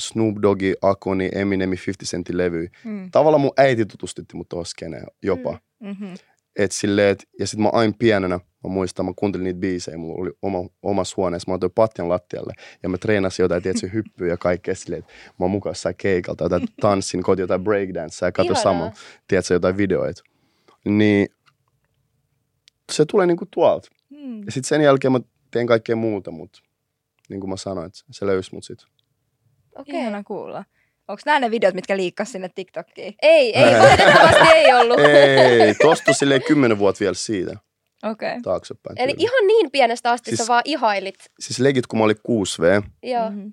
Snoop Doggi, Akoni, Eminemi, 50 Centin levy. Mm. Tavallaan mun äiti tutustutti mut tuohon skeneen jopa. Mm. Mm-hmm. Et silleen, et, ja sit mä aina pienenä, mä muistan, mä kuuntelin niitä biisejä, mulla oli oma, omassa huoneessa, mä otin patjan lattialle, ja mä treenasin jotain, tiedätkö, hyppyä ja kaikkea silleen, että mä oon mukaan jossain keikalta, jotain tanssin koti, jotain breakdancea, ja Ihanaa. sama, tiedätkö, jotain videoita. Niin se tulee niinku tuolta. Mm. Ja sitten sen jälkeen mä tein kaikkea muuta, mutta niin kuin mä sanoin, että se löysi mut sit. Okei. Ihana kuulla. Onko nämä ne videot, mitkä liikkas sinne TikTokiin? Ei, ei, valitettavasti ei ollut. Ei, tosta silleen kymmenen vuotta vielä siitä Okei. Okay. taaksepäin. Eli kyllä. ihan niin pienestä asti Siis- sä vaan ihailit. Siis legit, kun mä olin 6V, Joo. Mm-hmm.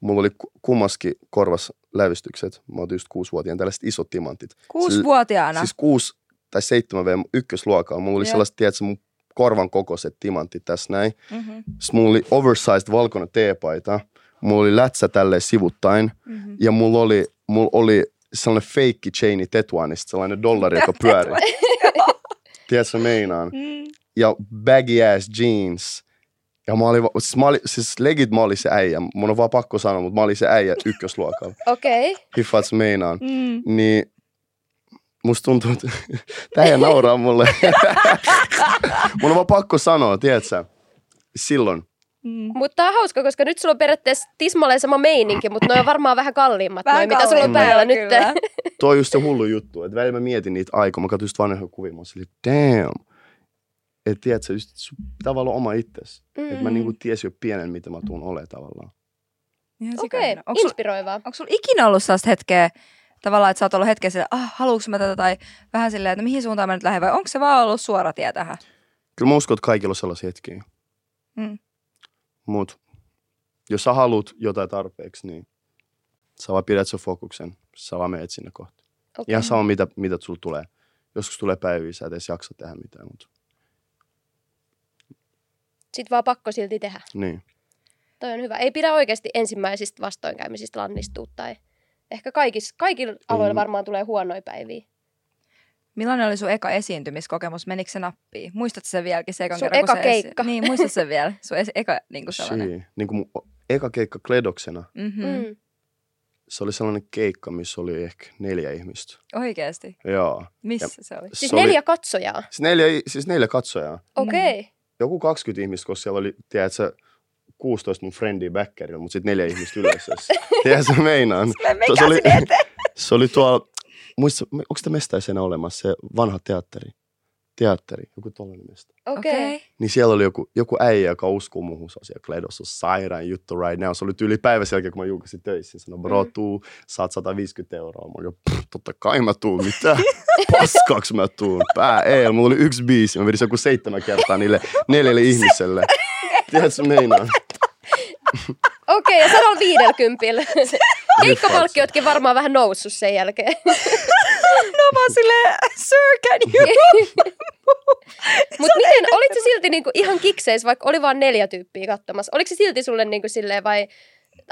mulla oli ku- kummaskin korvas lävistykset. Mä otin just kuusivuotiaan tällaiset isot timantit. Kuusivuotiaana. Siis kuusi tai seitsemän V ykkösluokalla. Mulla oli Joo. sellaiset, tiedätkö, mun korvan kokoiset timantit tässä näin. mm-hmm. Sitten mulla oli oversized valkoinen teepaita. Mulla oli lätsä tälleen sivuttain. Mm-hmm. Ja mulla oli, mulla oli sellainen feikki chaini Tetuanista, sellainen dollari, joka pyöri. Tiedätkö, meinaan? Mm. Ja baggy ass jeans. Ja mä olin, siis, mä olin, siis legit mä olin se äijä. Mun on vaan pakko sanoa, mutta mä olin se äijä ykkösluokalla. Okei. Okay. Hiffaat meinaan. Mm. Niin musta tuntuu, että ei nauraa mulle. mun on vaan pakko sanoa, tiedätkö? Silloin. Mm. Mutta tää on hauska, koska nyt sulla on periaatteessa tismalleen sama meininki, mutta ne on varmaan vähän kalliimmat, Vähän noi, mitä sulla on päällä nyt. kyllä. Toi on just se hullu juttu, että välillä mä mietin niitä aikoja, mä katsoin just vanhoja kuvia, mä silleen, damn. Että tiedätkö, just sun tavallaan oma itsesi. Mm. Että mä Mm. niinku tiesin jo pienen, mitä mä tuun olemaan tavallaan. Okei. Onko sul, inspiroivaa. onko sulla ikinä ollut sellaista hetkeä, tavallaan, että sä oot ollut hetkeä sillä, ah, haluuks mä tätä, tai vähän silleen, että mihin suuntaan mä nyt lähden, vai onko se vaan ollut suora tie tähän? Kyllä mä uskon, että kaikilla on sellaisia hetkiä. Mm. Mut jos sä haluat jotain tarpeeksi, niin sä vaan pidät sen fokuksen. Sä vaan menet sinne kohti. Okay. Ihan sama, mitä, mitä sulla tulee. Joskus tulee päiviä, sä et edes jaksa tehdä mitään, mutta Sitten vaan pakko silti tehdä. niin. Toi on hyvä. Ei pidä oikeasti ensimmäisistä vastoinkäymisistä lannistua tai ehkä kaikis, kaikilla aloilla Mm. varmaan tulee huonoja päiviä. Millainen oli sun eka esiintymiskokemus? Menikö se nappiin? Muistatko sen vieläkin se ekan Sun kerran, kun eka se esi- keikka. Niin, muistatko sen vielä? Sun es- eka niin kuin sellainen. Shii. Niin kuin mun eka keikka Kledoksena, Mm-hmm. Mm. Mm. Mm. se oli sellainen keikka, missä oli ehkä neljä ihmistä. Oikeesti? Joo. Missä se oli? Siis se oli, neljä katsojaa. siis neljä, siis neljä katsojaa. Okei. Okay. Joku 20 ihmistä, koska siellä oli, tiedätkö, 16 mun friendia backerilla, mutta sitten neljä ihmistä yleisössä. Tiedätkö, meinaan? Se, oli, sinne eteen? se oli tuolla, muista, onko sitä mestaisena olemassa se vanha teatteri? Teatteri, joku tollainen mesta. Okei. Okay. Niin siellä oli joku, joku äijä, joka uskoo muuhun. Se on siellä Kledossa sairaan juttu right now. Se oli tyyli päivä sen jälkeen, kun mä julkaisin töissä. Sanoi, bro, Mm. tuu, saat 150 euroa. Mä olin jo, "Pff, totta kai mä tuun. Mitä? Paskaksi mä tuun. Pää ei. Mulla oli yksi biisi. Mä vedin joku seitsemän kertaa niille neljälle ihmiselle. Tiedätkö meinaan? Okei, ja 150. Keikkapalkkiotkin varmaan vähän noussut sen jälkeen. No oon silleen, sir, can you? Mutta miten, olit se silti niinku ihan kikseis, vaikka oli vain neljä tyyppiä katsomassa? Oliko se silti sulle niinku silleen vai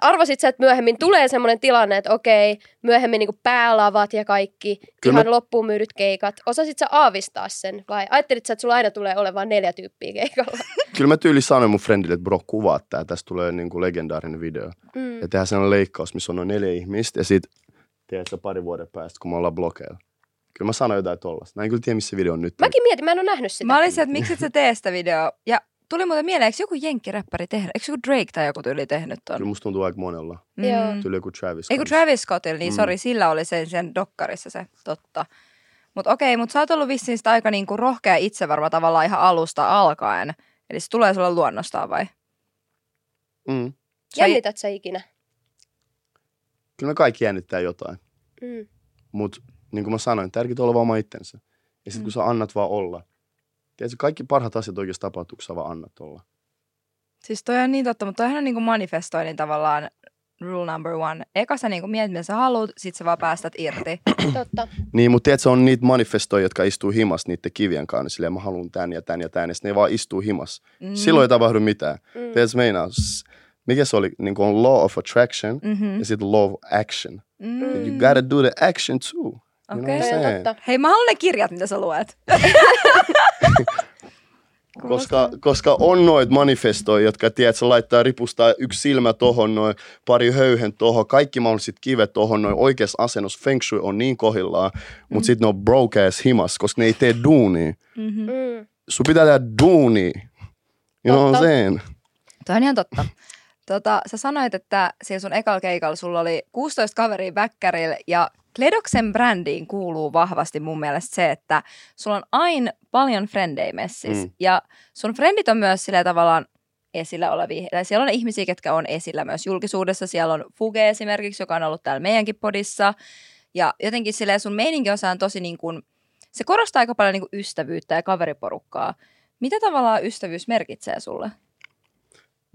arvasit sä, että myöhemmin tulee semmoinen tilanne, että okei, myöhemmin niinku päälavat ja kaikki, Kyllä ihan mä- loppuun myydyt keikat. Osasit sä aavistaa sen vai ajattelit sä, että sulla aina tulee olemaan neljä tyyppiä keikalla? Kyllä mä tyyli sanoin mun friendille, että bro, kuvaa tää. Tästä tulee niinku legendaarinen video. Mm. Ja tehdään sellainen leikkaus, missä on noin neljä ihmistä. Ja sit, tiedätkö, pari vuoden päästä, kun me ollaan blokeilla. Kyllä mä sanoin jotain tollasta. Mä en kyllä tiedä, missä se video on nyt. Mäkin mietin, mä en ole nähnyt sitä. Mä olin se, että miksi et sä tee sitä videoa? Ja tuli muuten mieleen, eikö joku jenkkiräppäri tehdä? Eikö joku Drake tai joku tyyli tehnyt ton? Kyllä musta tuntuu aika monella. Joo. Tyyli joku Travis. Ei kun kanssa. Travis Scottilla, niin Mm. sori, sillä oli sen, sen dokkarissa se, totta. Mutta okei, mutta sä oot ollut vissiin sitä aika niinku rohkea itsevarma tavallaan ihan alusta alkaen. Eli se tulee sulle luonnostaan vai? Mm. Sä- Jännität sä ikinä? Kyllä me kaikki jännittää jotain. Mm. Mutta niin kuin mä sanoin, tärkeintä on olla vaan oma itsensä. Ja sitten Mm. kun sä annat vaan olla. Tiedätkö, kaikki parhaat asiat oikeasti tapahtuu, kun sä vaan annat olla. Siis toi on niin totta, mutta toihan on niinku manifestoinnin tavallaan rule number one. Eka sä niinku mietit, mitä sä haluat, sit sä vaan päästät irti. Totta. Niin, mutta tiedätkö, on niitä manifestoja, jotka istuu himas niiden kivien kanssa. Niin silleen, mä haluan tän ja tän ja tän. Ja ne vaan istuu himas. Mm. Silloin ei tapahdu mitään. Mm. Tiedätkö, meinaa? S- Mikä se oli? Niin on law of attraction Mm-hmm. ja sitten law of action. Mm. You gotta do the action too. On saying? totta. Hei, mä haluan ne kirjat, mitä sä luet. Koska, koska on noit manifestoja, jotka tiedät, sä laittaa ripustaa yksi silmä tohon noin, pari höyhen tohon, kaikki mahdolliset kivet tohon noin, oikeassa asennossa feng shui on niin kohillaan, mutta Mm. sitten ne on broke ass himas, koska ne ei tee duunia. Mm-hmm. Mm. Sun pitää tehdä duunia. You know what I'm saying? Toi on ihan totta. Tota, sä sanoit, että siellä sun ekalla keikalla sulla oli 16 kaveria väkkärillä ja Kledoksen brändiin kuuluu vahvasti mun mielestä se, että sulla on aina paljon frendejä messissä. Mm. Ja sun frendit on myös sillä tavallaan esillä olevia. Tai siellä on ihmisiä, ketkä on esillä myös julkisuudessa. Siellä on Fuge esimerkiksi, joka on ollut täällä meidänkin podissa. Ja jotenkin silleen sun meininki on tosi niin kuin, se korostaa aika paljon niin kuin ystävyyttä ja kaveriporukkaa. Mitä tavallaan ystävyys merkitsee sulle?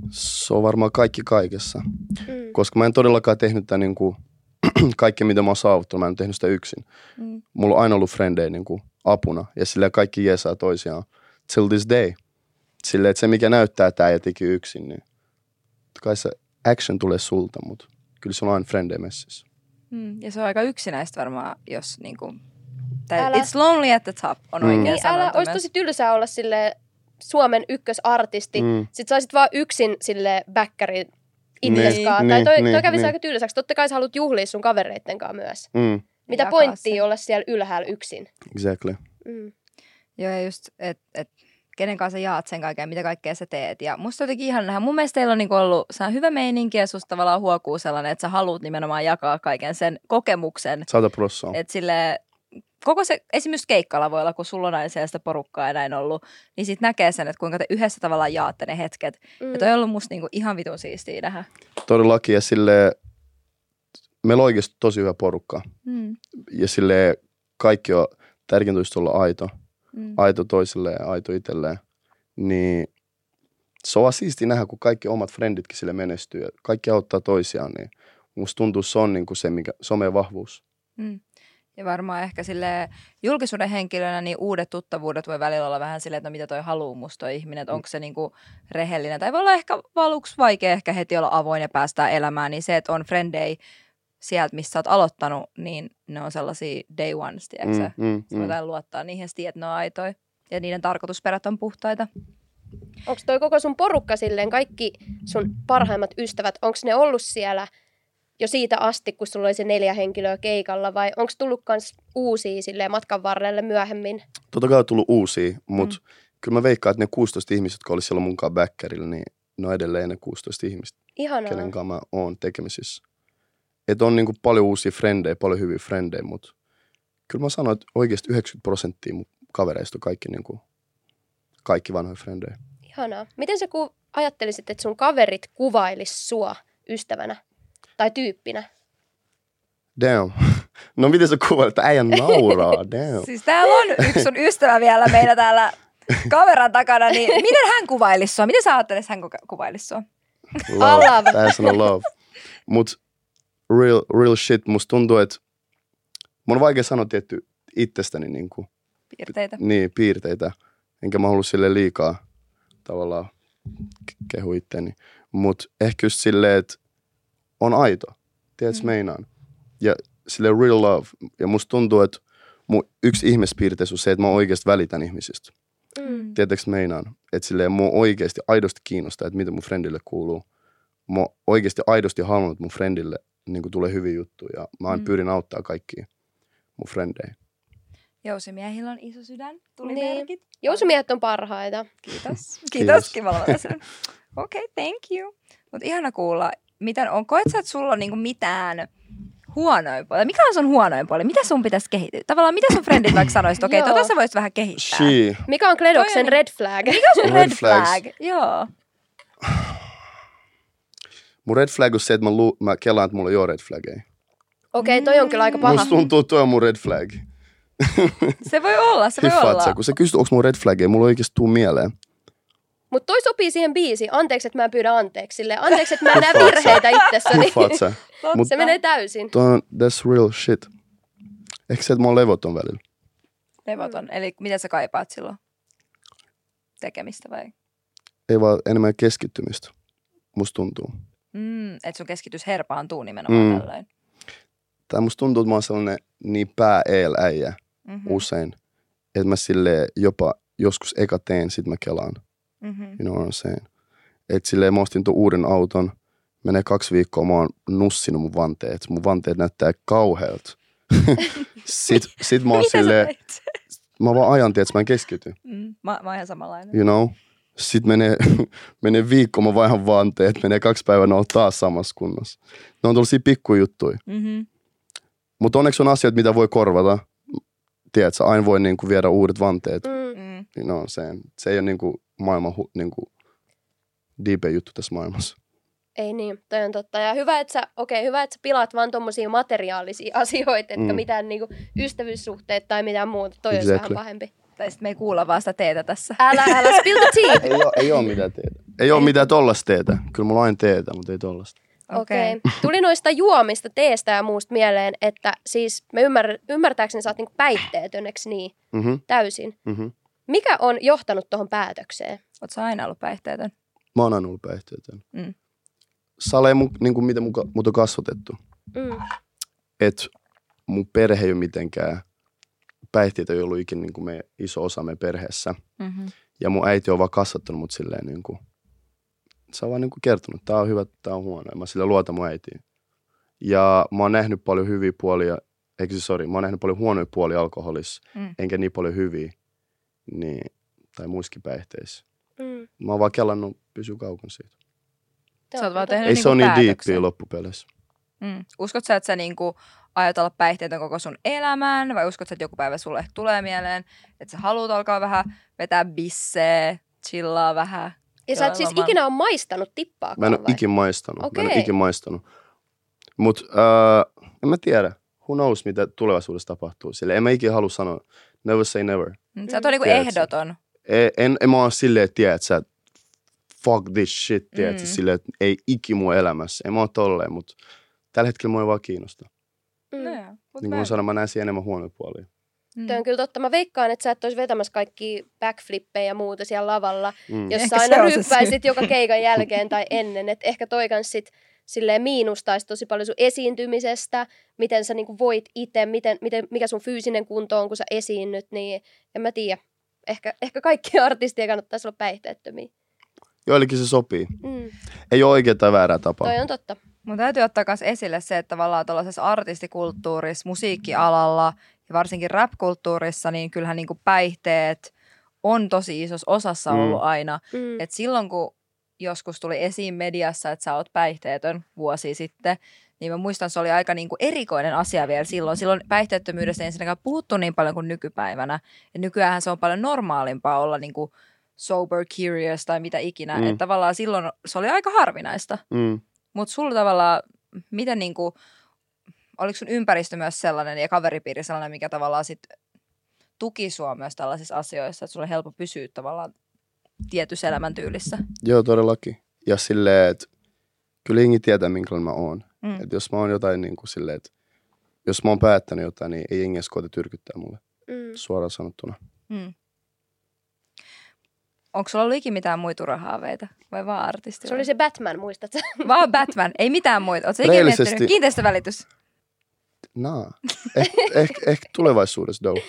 Se on varmaan kaikki kaikessa. Mm. Koska mä en todellakaan tehnyt tätä niin kuin, kaikkea, mitä mä oon saavuttanut, mä en tehnyt sitä yksin. Mm. Mulla on aina ollut frendejä niin kuin, apuna ja sillä kaikki jeesaa toisiaan. Till this day. Silleen, että se mikä näyttää, että äijä teki yksin, niin kai se action tulee sulta, mutta kyllä se on aina frendejä messissä. Mm, ja se on aika yksinäistä varmaan, jos niinku... Tai Älä- it's lonely at the top on Mm. oikea Niin, älä, olisi tosi tylsää olla sille Suomen ykkösartisti. Mm. Mm. Sitten saisit vaan yksin sille bäkkäri itseskaan. Niin, tai toi, niin, toi kävisi niin. aika tylsäksi. Totta kai sä haluat juhlia sun kavereitten kanssa myös. Mm, Mitä Jakaa pointtia sen. olla siellä ylhäällä yksin? exactly. Mm. Joo, ja just, että et, kenen kanssa sä jaat sen kaiken, mitä kaikkea sä teet. Ja musta jotenkin ihan nähdä. Mun mielestä teillä on niinku ollut se on hyvä meininki ja susta tavallaan huokuu sellainen, että sä haluat nimenomaan jakaa kaiken sen kokemuksen. Sata prossaa. Että sille koko se, esimerkiksi keikkalavoilla, kun sulla on aina sellaista porukkaa ja näin ollut, niin sit näkee sen, että kuinka te yhdessä tavallaan jaatte ne hetket. Mm. Ja toi on ollut musta niinku ihan vitun siistiä nähdä. Todellakin ja sille meillä on oikeasti tosi hyvä porukka. Mm. Ja sille kaikki on, tärkeintä olisi olla aito. Mm. Aito toiselleen ja aito itselleen. Niin se on vaan siistiä nähdä, kun kaikki omat frenditkin sille menestyy. ja Kaikki auttaa toisiaan, niin musta tuntuu se on niinku se, mikä, se on meidän vahvuus. Mm. Ja varmaan ehkä sille julkisuuden henkilönä niin uudet tuttavuudet voi välillä olla vähän silleen, että no mitä toi haluu musta toi ihminen, että onko se niinku rehellinen. Tai voi olla ehkä valuksi vaikea ehkä heti olla avoin ja päästää elämään, niin se, että on frendei sieltä, missä sä oot aloittanut, niin ne on sellaisia day ones, tiedätkö mm, mm, mm. Luottaa niihin ja tiedät, että ne on aitoja. Ja niiden tarkoitusperät on puhtaita. Onko toi koko sun porukka silleen, kaikki sun parhaimmat ystävät, onko ne ollut siellä jo siitä asti, kun sulla oli se neljä henkilöä keikalla, vai onko tullut kans uusia silleen matkan varrelle myöhemmin? Totta kai on tullut uusia, mutta Mm. kyllä mä veikkaan, että ne 16 ihmistä, jotka oli silloin munkaan backerilla, niin ne on edelleen ne 16 ihmistä, Ihanaa. kenen kanssa mä oon tekemisissä. Että on niinku paljon uusia frendejä, paljon hyviä frendejä, mutta kyllä mä sanoin, että oikeasti 90 prosenttia mun kavereista on kaikki, niinku, kaikki vanhoja frendejä. Ihanaa. Miten sä ku- ajattelisit, että sun kaverit kuvailis sua ystävänä tai tyyppinä? Damn. No miten sä kuvailet, että äijä nauraa, damn. Siis täällä on yksi sun ystävä vielä meillä täällä kameran takana, niin miten hän kuvailisi sua? Miten sä ajattelisit, hän kuvailisi sua? Love. Tää sanoo love. Mut real, real shit, musta tuntuu, että mun on vaikea sanoa tietty itsestäni niinku, Piirteitä. niin, piirteitä. Enkä mä halua sille liikaa tavallaan ke- kehu itteni. Mut ehkä just silleen, että on aito. Tiedätkö, Mm. meinaan. Ja sille real love. Ja musta tuntuu, että mun yksi ihmispiirteys on se, että mä oikeasti välitän ihmisistä. Mm. Tiedätkö meinaan? Että silleen mua oikeasti aidosti kiinnostaa, että mitä mun friendille kuuluu. Mä oon oikeasti aidosti halunnut, että mun friendille niin tulee hyviä juttuja. Ja mä aina Mm. pyrin auttaa kaikkia mun frendejä. Jousimiehillä on iso sydän. Tuli Niin. merkit. Jousumiehet on parhaita. Kiitos. Kiitos. Kiitos, Okei, okay, thank you. Mutta ihana kuulla, miten on, koet sä, että sulla on niinku mitään huonoin puoli? Mikä on sun huonoin puoli? Mitä sun pitäisi kehittää? Tavallaan mitä sun frendit vaikka sanoisit, okei, okay, tota sä voisit vähän kehittää. She. Mikä on Kledoksen red flag? Mikä on sun Red red, flags. flag? Joo. Mun red flag on se, että mä, lu- mä kelaan, että mulla ei ole red flaggeja. Okei, okay, toi on kyllä aika paha. Musta tuntuu, että toi on mun red flag. Se voi olla, se voi Hiffaat olla. sä, kun sä kysyt, onko mun red flaggeja, mulla ei oikeasti tuu mieleen. Mutta toi sopii siihen biisiin. Anteeksi, että mä en pyydä anteeksi. Silleen, anteeksi, että mä en näe Hiffaat sä. virheitä itsessäni. Totta. Mut Se menee täysin. toi on, that's real shit. Ehkä se, että mä oon levoton välillä. Levoton. Eli mitä sä kaipaat silloin? Tekemistä vai? Ei vaan enemmän keskittymistä. Musta tuntuu. Mm, että sun keskitys herpaantuu nimenomaan Mm. tällöin. Tai musta tuntuu, että mä oon sellainen niin pää äijä Mm-hmm. usein. Että mä sille jopa joskus eka teen, sit mä kelaan. Mm-hmm. You know what I'm saying? Et silleen mä ostin tuon uuden auton, menee kaksi viikkoa, mä oon nussinut mun vanteet. Mun vanteet näyttää kauhealta. sit, sit mä oon silleen, mä vaan ajan, että mä en keskity. Mm, mä, mä oon ihan samanlainen. You know? Sitten menee, menee viikko, mä vaihan vanteet, menee kaksi päivää, ne on taas samassa kunnossa. Ne on tuollaisia pikkujuttuja. Mm-hmm. Mutta onneksi on asiat, mitä voi korvata. Tiedätkö, aina voi niinku viedä uudet vanteet. Mm. Mm. You know, se, se ei ole niinku maailman hu, niinku deepe juttu tässä maailmassa. Ei niin, toi on totta. Ja hyvä, että sä, okei, hyvä, että sä pilaat vaan tommosia materiaalisia asioita, etkä Mm. mitään niinku ystävyyssuhteet tai mitään muuta. Toi Exactly. olisi vähän pahempi. Tai sitten me ei kuulla vaan sitä teetä tässä. Älä, älä spill the tea. ei, ole, ei ole mitään teetä. Ei ole mitään tollasta teetä. Kyllä mulla on aina teetä, mutta ei tollasta. Okei. Okay. Tuli noista juomista, teestä ja muusta mieleen, että siis me ymmär, ymmärtääkseni sä oot niinku päihteetön, niin? Mhm, Täysin. mhm. Mikä on johtanut tuohon päätökseen? Oot sä aina ollut päihteetön? Mä oon aina ollut päihteetön. Mm. Sale, mun, niin kuin miten muka, mut on kasvatettu. Mm. että mun perhe ei ole mitenkään, päihteitä ei ollut ikinä niin kuin me, iso osa meidän perheessä. Mm-hmm. Ja mun äiti on vaan kasvattanut mut silleen niin kuin, se on vaan niin kuin kertonut, tää on hyvä, tää on huono. Ja mä sille luotan mun äitiin. Ja mä oon nähnyt paljon hyviä puolia, eikö se sori, mä oon nähnyt paljon huonoja puolia alkoholissa, Mm. enkä niin paljon hyviä, niin, tai muissakin päihteissä. Mm. Mä oon vaan kellannut pysyä kaukana siitä. Sä oot vaan tehnyt Ei niinku se ole niin diippiä loppupeleissä. Mm. Uskot sä, että sä niinku aiot olla päihteetön koko sun elämän, vai uskot sä, että joku päivä sulle tulee mieleen, että sä haluat alkaa vähän vetää bisseä, chillaa vähän? Ja sä et siis Lomalla. ikinä ole maistanut tippaakaan Mä en ole vai? ikin maistanut. Mä en ole Okei. ikin maistanut. Mut äh, en mä tiedä. Who knows, mitä tulevaisuudessa tapahtuu. Sille en mä ikin halua sanoa. Never say never. Sä oot niinku ehdoton. En, en, en mä oo silleen, että tiedät sä, fuck this shit, tiedät Mm. silleen, että ei iki mun elämässä. En mä oo tolleen, mutta tällä hetkellä mua ei vaan kiinnosta. Mm. No joo, mut Niin kuin mä sanoin, mä näen siinä enemmän huonoja puolia. Mm. Toi on kyllä totta. Mä veikkaan, että sä et olisi vetämässä kaikki backflippejä ja muuta siellä lavalla, Mm. jos sä aina ryyppäisit joka keikan jälkeen tai ennen. Että ehkä toi kans sit silleen miinustaisi tosi paljon sun esiintymisestä, miten sä niinku voit itse, miten, miten, mikä sun fyysinen kunto on, kun sä esiinnyt, niin en mä tiedä. Ehkä, ehkä kaikki artistien kannattaisi olla päihteettömiä. Joillekin se sopii. Mm. Ei ole oikeaa tai väärää tapaa. Toi on totta. Mun täytyy ottaa myös esille se, että tavallaan tuollaisessa artistikulttuurissa, musiikkialalla ja varsinkin rap-kulttuurissa, niin kyllähän niinku päihteet on tosi isossa osassa Mm. ollut aina. Mm. Et silloin kun joskus tuli esiin mediassa, että sä oot päihteetön vuosi sitten, niin mä muistan, se oli aika niinku erikoinen asia vielä silloin. Silloin päihteettömyydestä ei ensinnäkään puhuttu niin paljon kuin nykypäivänä. Ja nykyään se on paljon normaalimpaa olla niinku sober, curious tai mitä ikinä. Mm. Että tavallaan silloin se oli aika harvinaista. Mm. Mutta sulla tavallaan, miten niinku, oliko sun ympäristö myös sellainen ja kaveripiiri sellainen, mikä tavallaan sit tuki sua myös tällaisissa asioissa, että sulla on helppo pysyä tavallaan tietyssä elämäntyylissä? Joo, todellakin. Ja silleen, että kyllä jengi tietää, minkälainen mä oon. Mm. Et jos mä oon jotain niin kuin silleen, että jos mä oon päättänyt jotain, niin ei jengi edes koeta tyrkyttää mulle, Mm. suoraan sanottuna. Mm. Onko sulla ollut ikinä mitään muita urahaaveita vai vaan artisti? Se oli se Batman, muistat sä? Vaan Batman, ei mitään muita. Oletko ikinä Rehellisesti- miettinyt kiinteistövälitys? Naa. Eh, ehkä eh, tulevaisuudessa, though.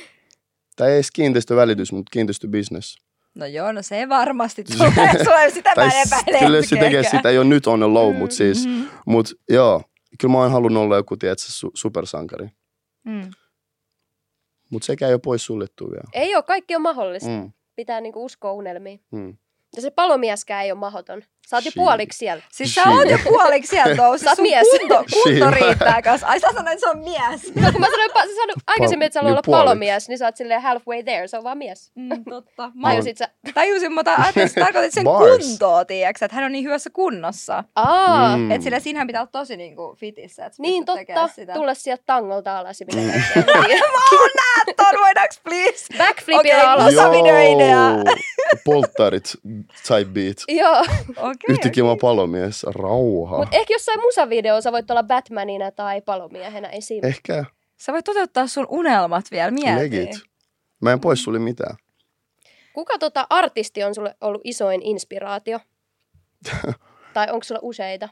Tai ei edes kiinteistövälitys, mutta kiinteistöbusiness. No joo, no se varmasti tulee. Sulla sitä mä Tai en epäile kyllä se tekee sitä jo nyt on low, mutta siis, Mhm. mut joo. Kyllä mä oon halunnut olla joku, tiedätkö, su- supersankari. Mm. Mutta sekään ei ole pois suljettu vielä. Ei ole, kaikki on mahdollista. Mm. Mm, Pitää niinku uskoa unelmiin. mm. Ja se palomieskään ei ole mahdoton. Sä oot jo puoliksi siellä. Siis sä oot jo puoliksi sieltä noussut. Sä oot mies. Kunto, kunto riittää kanssa. Ai sä sanoit, että se on mies. No, kun mä sanoin, pa- sä sanoit aikaisemmin, että sä haluat olla palomies, niin sä oot silleen halfway there. Se on vaan mies. Mm, totta. Mä oon- Tajusit sä? tajusin, mutta ajattelin, että sä tarkoitit sen Bars. kuntoa, tiiäksä, että hän on niin hyvässä kunnossa. Aa, Mm. Että sillä siinähän pitää olla tosi niin kuin fitissä, että niin totta. Sitä. Tulla sieltä tangolta alas ja mitä Mm. kaikkea. Ton voidaanko please? Backflipilla Okei, alas. Videoidea. polttarit type beat. Joo, Okei. Yhtäkkiä mä oon palomies. Rauha. mutta ehkä jossain musavideossa sä voit olla Batmanina tai palomiehenä esim. Ehkä Sä voit toteuttaa sun unelmat vielä, mieti. legit. Mä en pois sulle mitään. Kuka tota artisti on sulle ollut isoin inspiraatio? tai onko sulla useita?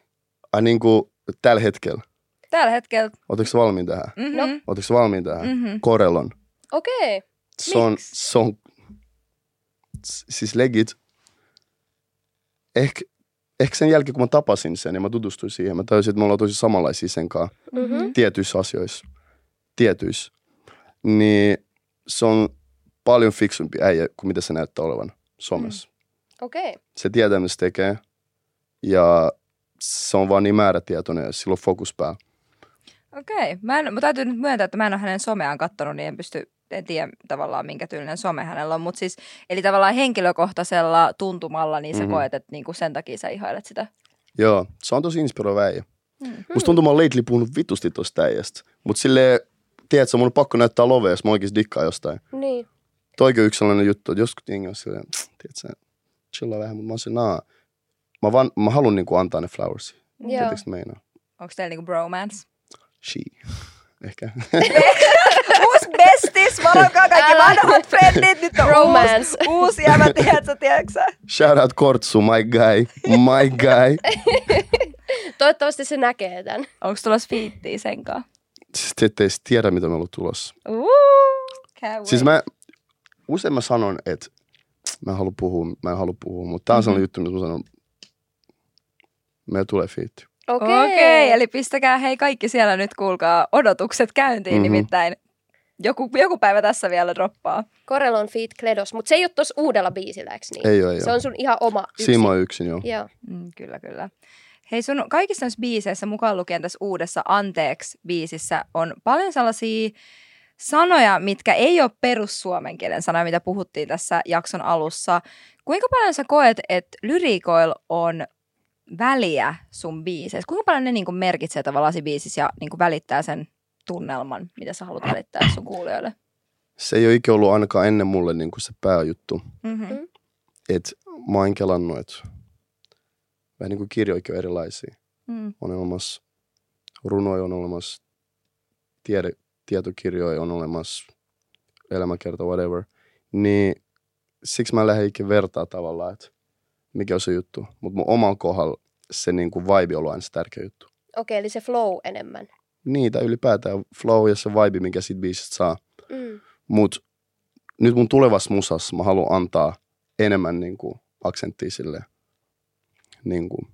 Ai niinku tällä hetkellä. Tällä hetkellä. Sä valmiin tähän? Mm-hmm. No. Ootteko sä valmiin tähän? Mm-hmm. Korelon. Okei. Se on, se on, siis legit, ehkä, ehkä sen jälkeen kun mä tapasin sen ja mä tutustuin siihen, mä tajusin, että me ollaan tosi samanlaisia sen kanssa Mhm. tietyissä asioissa, tietyissä, niin se on paljon fiksumpi äijä kuin mitä se näyttää olevan somessa. Okei. Okay. Se tietää, mitä se tekee ja se on vaan niin määrätietoinen ja sillä on fokus päällä. Okei. Mä, en, mä täytyy nyt myöntää, että mä en ole hänen someaan kattonut, niin en pysty, en tiedä tavallaan minkä tyylinen some hänellä on. Mutta siis, eli tavallaan henkilökohtaisella tuntumalla, niin sä Mhm. koet, että niinku sen takia sä ihailet sitä. Joo, se on tosi inspiroiva äijä. Mm. Musta tuntuu, mä oon lately puhunut vitusti tosta äijästä. Mut silleen, tiedätkö, mun on pakko näyttää lovea, jos mä oikeesti dikkaan jostain. Niin. Toikin yksi sellainen juttu, että joskus jengi on silleen, tiedätkö, chillaa vähän, mutta mä oon silleen, naa. Mä, vaan, mä haluan niinku antaa ne flowers. Joo. Tiedätkö, meinaa? Onko teillä niinku bromance? She. Ehkä. Bestis, varokaa kaikki Älä. vanhat frendit, nyt on Romance. uusi, uusi jämä, tiedätkö, tiedätkö sä? Shout out Kortsu, my guy. My guy. Toivottavasti se näkee tämän. Onko tulossa fiittiä sen kanssa? Siis te ette edes tiedä, mitä me ollaan tulossa. Uh, Siis mä, usein mä sanon, että mä en halua puhua, mä en halua puhua, mutta tää on sellainen juttu, mitä mä sanon, meillä tulee fiitti. Okei. Okei, okay, eli pistäkää hei kaikki siellä nyt kuulkaa odotukset käyntiin, Mhm. mm-hmm. nimittäin joku, joku päivä tässä vielä droppaa. Korelon Feet Kledos, mutta se ei ole tuossa uudella biisillä, eikö niin? Ei oo, ei Se on sun ihan oma yksin. Oon yksin, joo. Joo. Mm, kyllä, kyllä. Hei sun kaikissa näissä biiseissä, mukaan lukien tässä uudessa Anteeksi-biisissä, on paljon sellaisia sanoja, mitkä ei ole perussuomen kielen sanoja, mitä puhuttiin tässä jakson alussa. Kuinka paljon sä koet, että lyrikoil on väliä sun biiseissä? Kuinka paljon ne niin merkitsee tavallaan biisissä ja niin välittää sen tunnelman, mitä sä haluat välittää sun kuulijoille? Se ei ole ikinä ollut ainakaan ennen mulle niin kuin se pääjuttu. Mm-hmm. Et mä oon kelannut, että vähän niin kuin kirjoikin on erilaisia. Mm. On olemassa runoja, on olemassa tiede, tietokirjoja, on olemassa elämäkerta, whatever. Niin siksi mä lähden ikinä vertaa tavallaan, että mikä on se juttu. Mutta mun omalla kohdalla se niin kuin vibe on ollut aina se tärkeä juttu. Okei, eli se flow enemmän. Niitä ylipäätään flow ja se vibe, mikä siitä biisistä saa. Mm. Mut nyt mun tulevassa musassa mä haluan antaa enemmän niin kuin aksenttia sille niin kuin,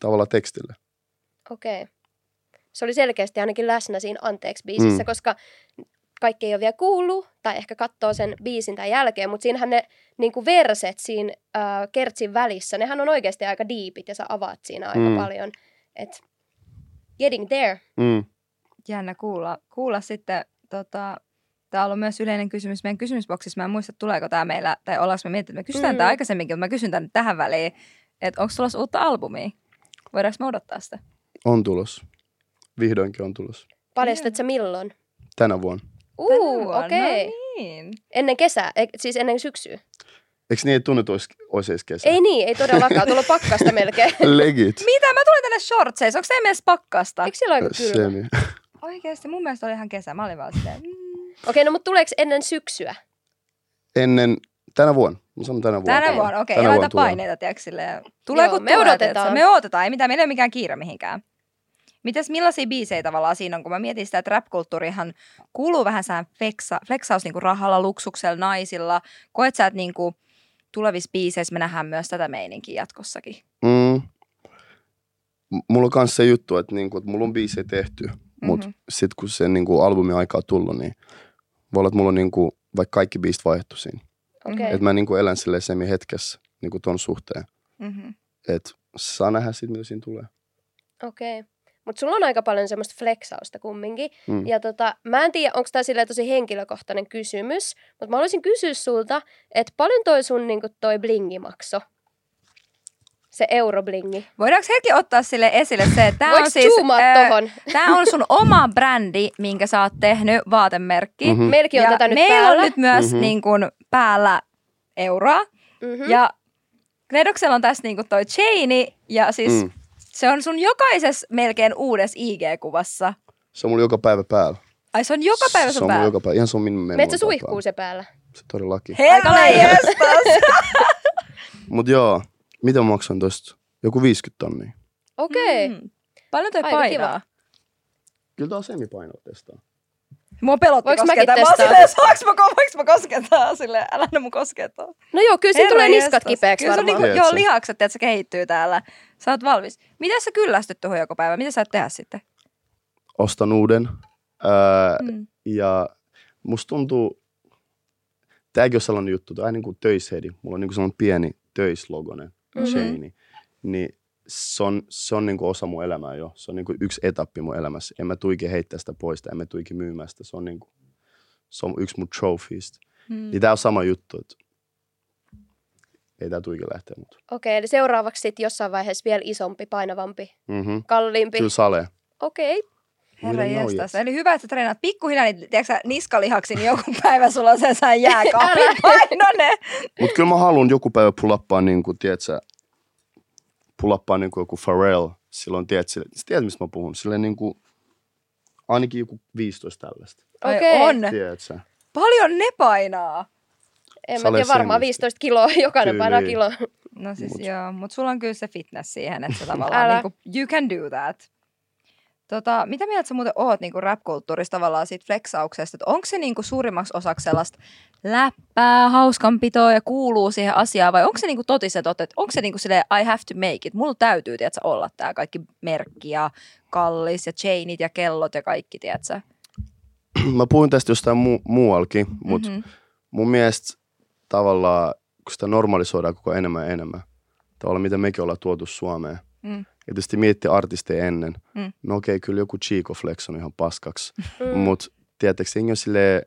tavallaan tekstille. Okei. Se oli selkeästi ainakin läsnä siinä Anteeksi-biisissä, Mm. koska kaikki ei ole vielä kuullut, tai ehkä katsoo sen biisin tai jälkeen, mutta siinähän ne niin kuin verset siinä äh, kertsin välissä, nehän on oikeasti aika diipit ja sä avaat siinä aika Mm. paljon. Et getting there. Mm. Jännä kuulla, kuulla sitten, tota, tämä on ollut myös yleinen kysymys meidän kysymysboksissa. Mä en muista, tuleeko tämä meillä, tai ollaanko me miettinyt, että me kysytään mm. Tämä aikaisemminkin, mutta mä kysyn tämän tähän väliin, että onko tulossa uutta albumia? Voidaanko me odottaa sitä? On tulos. Vihdoinkin on tulos. Paljastat sä milloin? Tänä vuonna. Uu, Tänä vuonna, okei. No niin. Ennen kesää, e- siis ennen syksyä. Eikö niin, että tunnet olisi, olisi edes kesä? Ei niin, ei todellakaan. Tuolla on pakkasta melkein. Legit. Mitä? Mä tulin tänne shortseissa. Onko se meidän pakkasta? Eikö sillä aika kylmä? Semi. Oikeasti mun mielestä oli ihan kesä. Mä olin vaan silleen, mm. Okei, no mutta tuleeko ennen syksyä? Ennen, tänä vuonna. Mä sanon tänä vuonna. Tänä vuonna, okei, Tänä ei paineita, tiedätkö, silleen. Tulee Joo, kun me tulee, odotetaan. Me odotetaan, ei mitään, meillä ei ole mikään kiire mihinkään. Mites millaisia biisejä tavallaan siinä on, kun mä mietin sitä, että rap-kulttuurihan kuuluu vähän sään fleksa, fleksaus niinku rahalla, luksuksella, naisilla. Koet sä, että niinku tulevissa biiseissä me nähdään myös tätä meininkiä jatkossakin? Mm. Mulla on kanssa se juttu, että, niinku, että mulla on biisejä tehty, mm-hmm. mutta sitten kun se niinku, albumi aika on tullut, niin voi olla, että mulla on niinku, vaikka kaikki biisit vaihdettu siinä. Okei. Että mä niinku elän silleen hetkessä niinku ton suhteen. Mm-hmm. Että saa nähdä sitten, mitä siinä tulee. Okei. Mutta sulla on aika paljon semmoista flexausta kumminkin. Mm. Ja tota, mä en tiedä, onko tämä tosi henkilökohtainen kysymys, mutta mä haluaisin kysyä sulta, että paljon toi sun niinku, toi blingi makso? Se euroblingi. Voidaanko hetki ottaa sille esille se, että tämä on siis... tohon? Tämä on sun oma brändi, minkä sä oot tehnyt, vaatemerkki. Mhm. Meilläkin on ja tätä nyt meillä päällä. on nyt myös Mhm. mm-hmm. niin kuin, päällä euroa. Mm-hmm. Mm. Ja Kledoksella on tässä niin kuin toi chaini, ja siis Mm. Se on sun jokaisessa melkein uudessa IG-kuvassa. Se on mulla joka päivä päällä. Ai se on joka päivä Se sun on mulla päällä. joka päivä. Ihan se on minun Meet sä suihkuu se päällä? Se todellakin. Herra jestas! Mut joo, mitä mä maksan tosta? Joku 50 tonnia. Okei. Mm. Paljon toi Aika painaa. kiva. Kyllä tää on semipainoa testaa. Mua pelotti Voinko koskettaa. mäkin Mä oon testaa? silleen, saaks mä, voinko mä koskettaa? Silleen, älä ne mun koskettaa. No joo, kyllä siinä tulee niskat kipeäksi Kyllä se on varmaan. niinku, joo, lihakset, että se kehittyy täällä. Sä oot valmis. Miten sä kyllästyt tuohon joka päivä? Mitä sä et tehdä sitten? Ostan uuden. Ää, Mm. Ja musta tuntuu, tämäkin on sellainen juttu, tämä on niin kuin töishedi. Mulla on niin kuin sellainen pieni töislogonen Mhm. chaini. Niin se on, se on niin kuin osa mun elämää jo. Se on niin kuin yksi etappi mun elämässä. En mä tuikin heittää sitä pois tai en mä tuikin myymään sitä. Se on, niin kuin, se on yksi mun trophiesta. Mm. Niin tää on sama juttu, että ei tää tuikin lähteä. Mutta. Okei, eli seuraavaksi sitten jossain vaiheessa vielä isompi, painavampi, Mm-hmm. kalliimpi. Kyllä sale. Okei. Herra jestas. Eli hyvä, että sä treenaat pikkuhiljaa, niin tiedätkö sä, niskalihaksi, niin joku päivä sulla on se jääkaapin painonen. Mutta kyllä mä haluan joku päivä pulappaa, niin kuin, tiedätkö, pulappaa niin kuin joku Pharrell. Silloin, tiedätkö, sä tiedät, mistä mä puhun. Silleen niin kuin, ainakin joku 15 tällaista. Ai Okei. on. Tiedätkö? sä? Paljon ne painaa. En mä tiedä, varmaan sengisti. 15 kiloa, jokainen Kyllä, painaa niin. kilo. No siis Mut- Mut. joo, mutta sulla on kyllä se fitness siihen, että sä tavallaan Älä. niinku, you can do that. Tota, mitä mieltä sä muuten oot niinku rap-kulttuurista tavallaan siitä flexauksesta? Että onko se niinku suurimmaksi osaksi sellaista läppää, hauskanpitoa ja kuuluu siihen asiaan vai onko se niinku totiset, että onko se niinku silleen I have to make it? Mulla täytyy, tiedätkö, olla tää kaikki merkki ja kallis ja chainit ja kellot ja kaikki, tiedätkö? Mä puhuin tästä jostain mu- muualkin, mutta Mhm. mun mielestä tavallaan, kun sitä normalisoidaan koko enemmän ja enemmän, tavallaan mitä mekin ollaan tuotu Suomeen. Mm. Ja tietysti miettii artisteja ennen. Mm. No okei, kyllä joku Chico Flex on ihan paskaksi. Mm. Mutta tiedättekö, jengi on silleen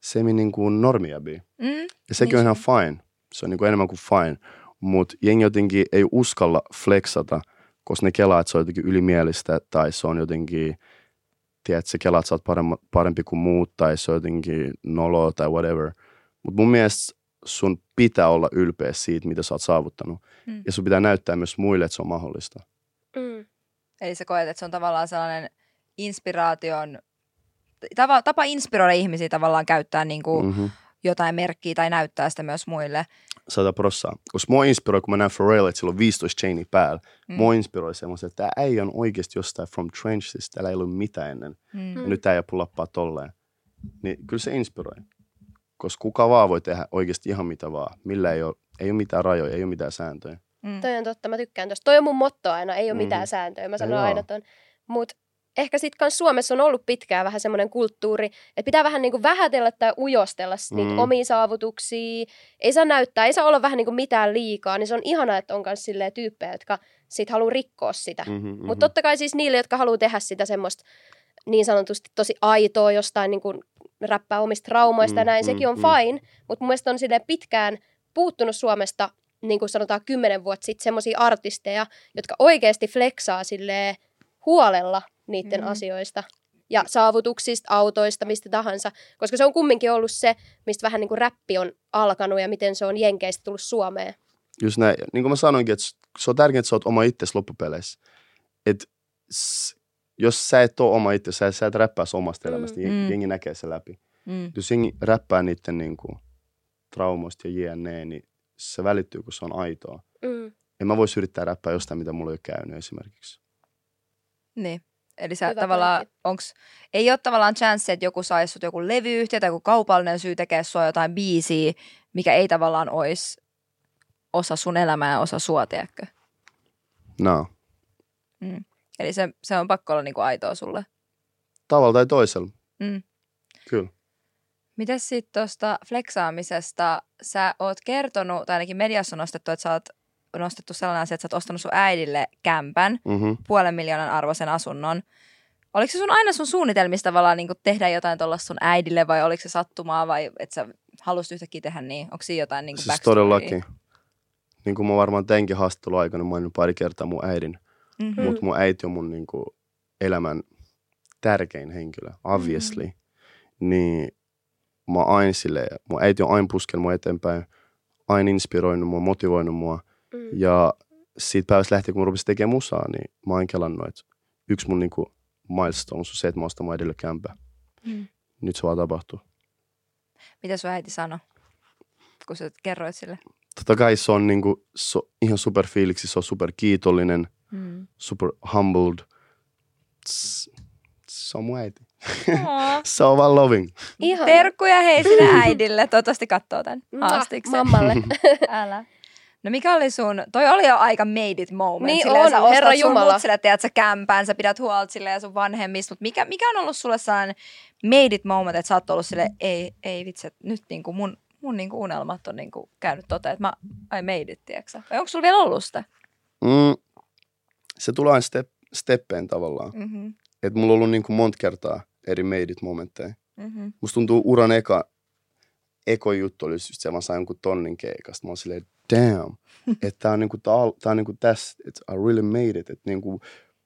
semi niin kuin normiabi. Mm. Ja sekin Niin on ihan se fine. Se on niin kuin enemmän kuin fine. Mutta jengi jotenkin ei uskalla flexata, koska ne kelaa, että se on jotenkin ylimielistä tai se on jotenkin, tiedätkö, kelaa, että sä oot paremma, parempi kuin muut tai se on jotenkin nolo tai whatever. Mutta mun mielestä sun pitää olla ylpeä siitä, mitä sä oot saavuttanut. Mm. Ja sun pitää näyttää myös muille, että se on mahdollista. Mm. Eli sä koet, että se on tavallaan sellainen inspiraation, tapa, tapa inspiroida ihmisiä tavallaan käyttää niin kuin mm. Mm-hmm. jotain merkkiä tai näyttää sitä myös muille. Sata prossaa. Koska mua inspiroi, kun mä näen Pharrell, että sillä on 15 chaini päällä. Mm. Mua inspiroi semmoisen, että tämä ei on oikeasti jostain from trenches. Täällä ei ollut mitään ennen. Mm. Ja nyt tämä ei pulappaa tolleen. Niin kyllä se inspiroi. Koska kuka vaan voi tehdä oikeasti ihan mitä vaan. Millä ei ole, ei ole mitään rajoja, ei ole mitään sääntöjä. Mm. Toi on totta, mä tykkään tosta. Toi on mun motto aina, ei ole Mhm. mitään sääntöjä. Mä sanon aina ton. Mut ehkä sit kans Suomessa on ollut pitkään vähän semmoinen kulttuuri, että pitää vähän niinku vähätellä tai ujostella s- niitä Mm. omia saavutuksia. Ei saa näyttää, ei saa olla vähän niinku mitään liikaa. Niin se on ihanaa, että on kans silleen tyyppejä, jotka sit haluaa rikkoa sitä. Mm-hmm, mm-hmm. Mutta totta kai siis niille, jotka haluaa tehdä sitä semmoista niin sanotusti tosi aitoa jostain niin kuin räppää omista traumoista ja Mm, näin, mm, sekin on mm. fine. Mutta mun mielestä on silleen pitkään puuttunut Suomesta, niin kuin sanotaan kymmenen vuotta sitten, semmoisia artisteja, jotka oikeasti flexaa silleen huolella niiden Mm. asioista ja saavutuksista, autoista, mistä tahansa. Koska se on kumminkin ollut se, mistä vähän niin kuin räppi on alkanut ja miten se on Jenkeistä tullut Suomeen. Just näin. Niin kuin mä sanoinkin, että se on tärkeintä, että sä oot oma itsesi loppupeleissä. Et s- jos sä et ole oma itsesi, sä, sä et räppää sun omasta Mm. elämästä, Mm. mm. jengi näkee se läpi. Mm. Jos jengi räppää niiden niin kuin, traumoista ja jne, niin se välittyy, kun se on aitoa. Mm. En mä voisi yrittää räppää jostain, mitä mulla ei ole käynyt esimerkiksi. Niin. Eli sä Hyvä tavallaan, pointti. onks, ei ole tavallaan chance, että joku saisi sut joku levyyhtiö tai joku kaupallinen syy tekee sua jotain biisiä, mikä ei tavallaan olisi osa sun elämää ja osa sua, tiedätkö? No. Eli se, se on pakko olla niinku aitoa sulle. Tavalla tai toisella. Mm. Kyllä. Mites sitten tuosta fleksaamisesta? Sä oot kertonut, tai ainakin mediassa on nostettu, että sä oot nostettu sellainen asia, että sä oot ostanut sun äidille kämpän, Mm-hmm. puolen miljoonan arvoisen asunnon. Oliko se sun aina sun suunnitelmista tavallaan niin tehdä jotain tuollaista sun äidille vai oliko se sattumaa vai että sä halusit yhtäkkiä tehdä niin? Onko siinä jotain niin Siis todellakin. Niin kuin mä varmaan teinkin haastatteluaikana mainin pari kertaa mun äidin. Mm-hmm. Mm. Mutta mun äiti on mun niin kuin, elämän tärkein henkilö, obviously. Niin mä aina silleen, mun äiti on aina puskenut mua eteenpäin, aina inspiroinut mua, motivoinut mua. Mm. Ja siitä päivästä lähtien, kun mä rupesin tekemään musaa, niin mä oon kelannut, että yksi mun niin kuin, milestone on se, että mä ostan mun äidille kämpää. Mm. Nyt se vaan tapahtuu. Mitä sun äiti sanoi, kun sä kerroit sille? Totta kai se on, niin kuin, se on ihan super fiiliksi, se on super kiitollinen, Mm. super humbled. Se on mun äiti. Vaan loving. Ihan. Terkkuja hei sinne äidille. Toivottavasti katsoo tämän haastiksen. Mammalle. Älä. No mikä oli sun, toi oli jo aika made it moment. Niin silleen, on, sä ostat herra sun jumala. mutsille, tiedät sä kämpään, sä pidät huolta sille ja sun vanhemmista, mutta mikä, mikä on ollut sulle sellainen made it moment, että sä oot ollut sille ei, ei vitsi, että nyt niinku mun, mun niinku unelmat on niinku käynyt toteen, että mä I made it, tiedätkö sä? Vai onko sulla vielä ollut sitä? Mm, se tulee aina step, steppeen tavallaan. Mm-hmm. Et mulla on ollut niin kuin monta kertaa eri made it momentteja. Mm-hmm. Musta tuntuu uran eka, eko juttu oli just se, että mä sain jonkun tonnin keikasta. Mä oon silleen, damn, että tää on niinku, tää, tää on niinku tässä, että I really made it. Että niinku,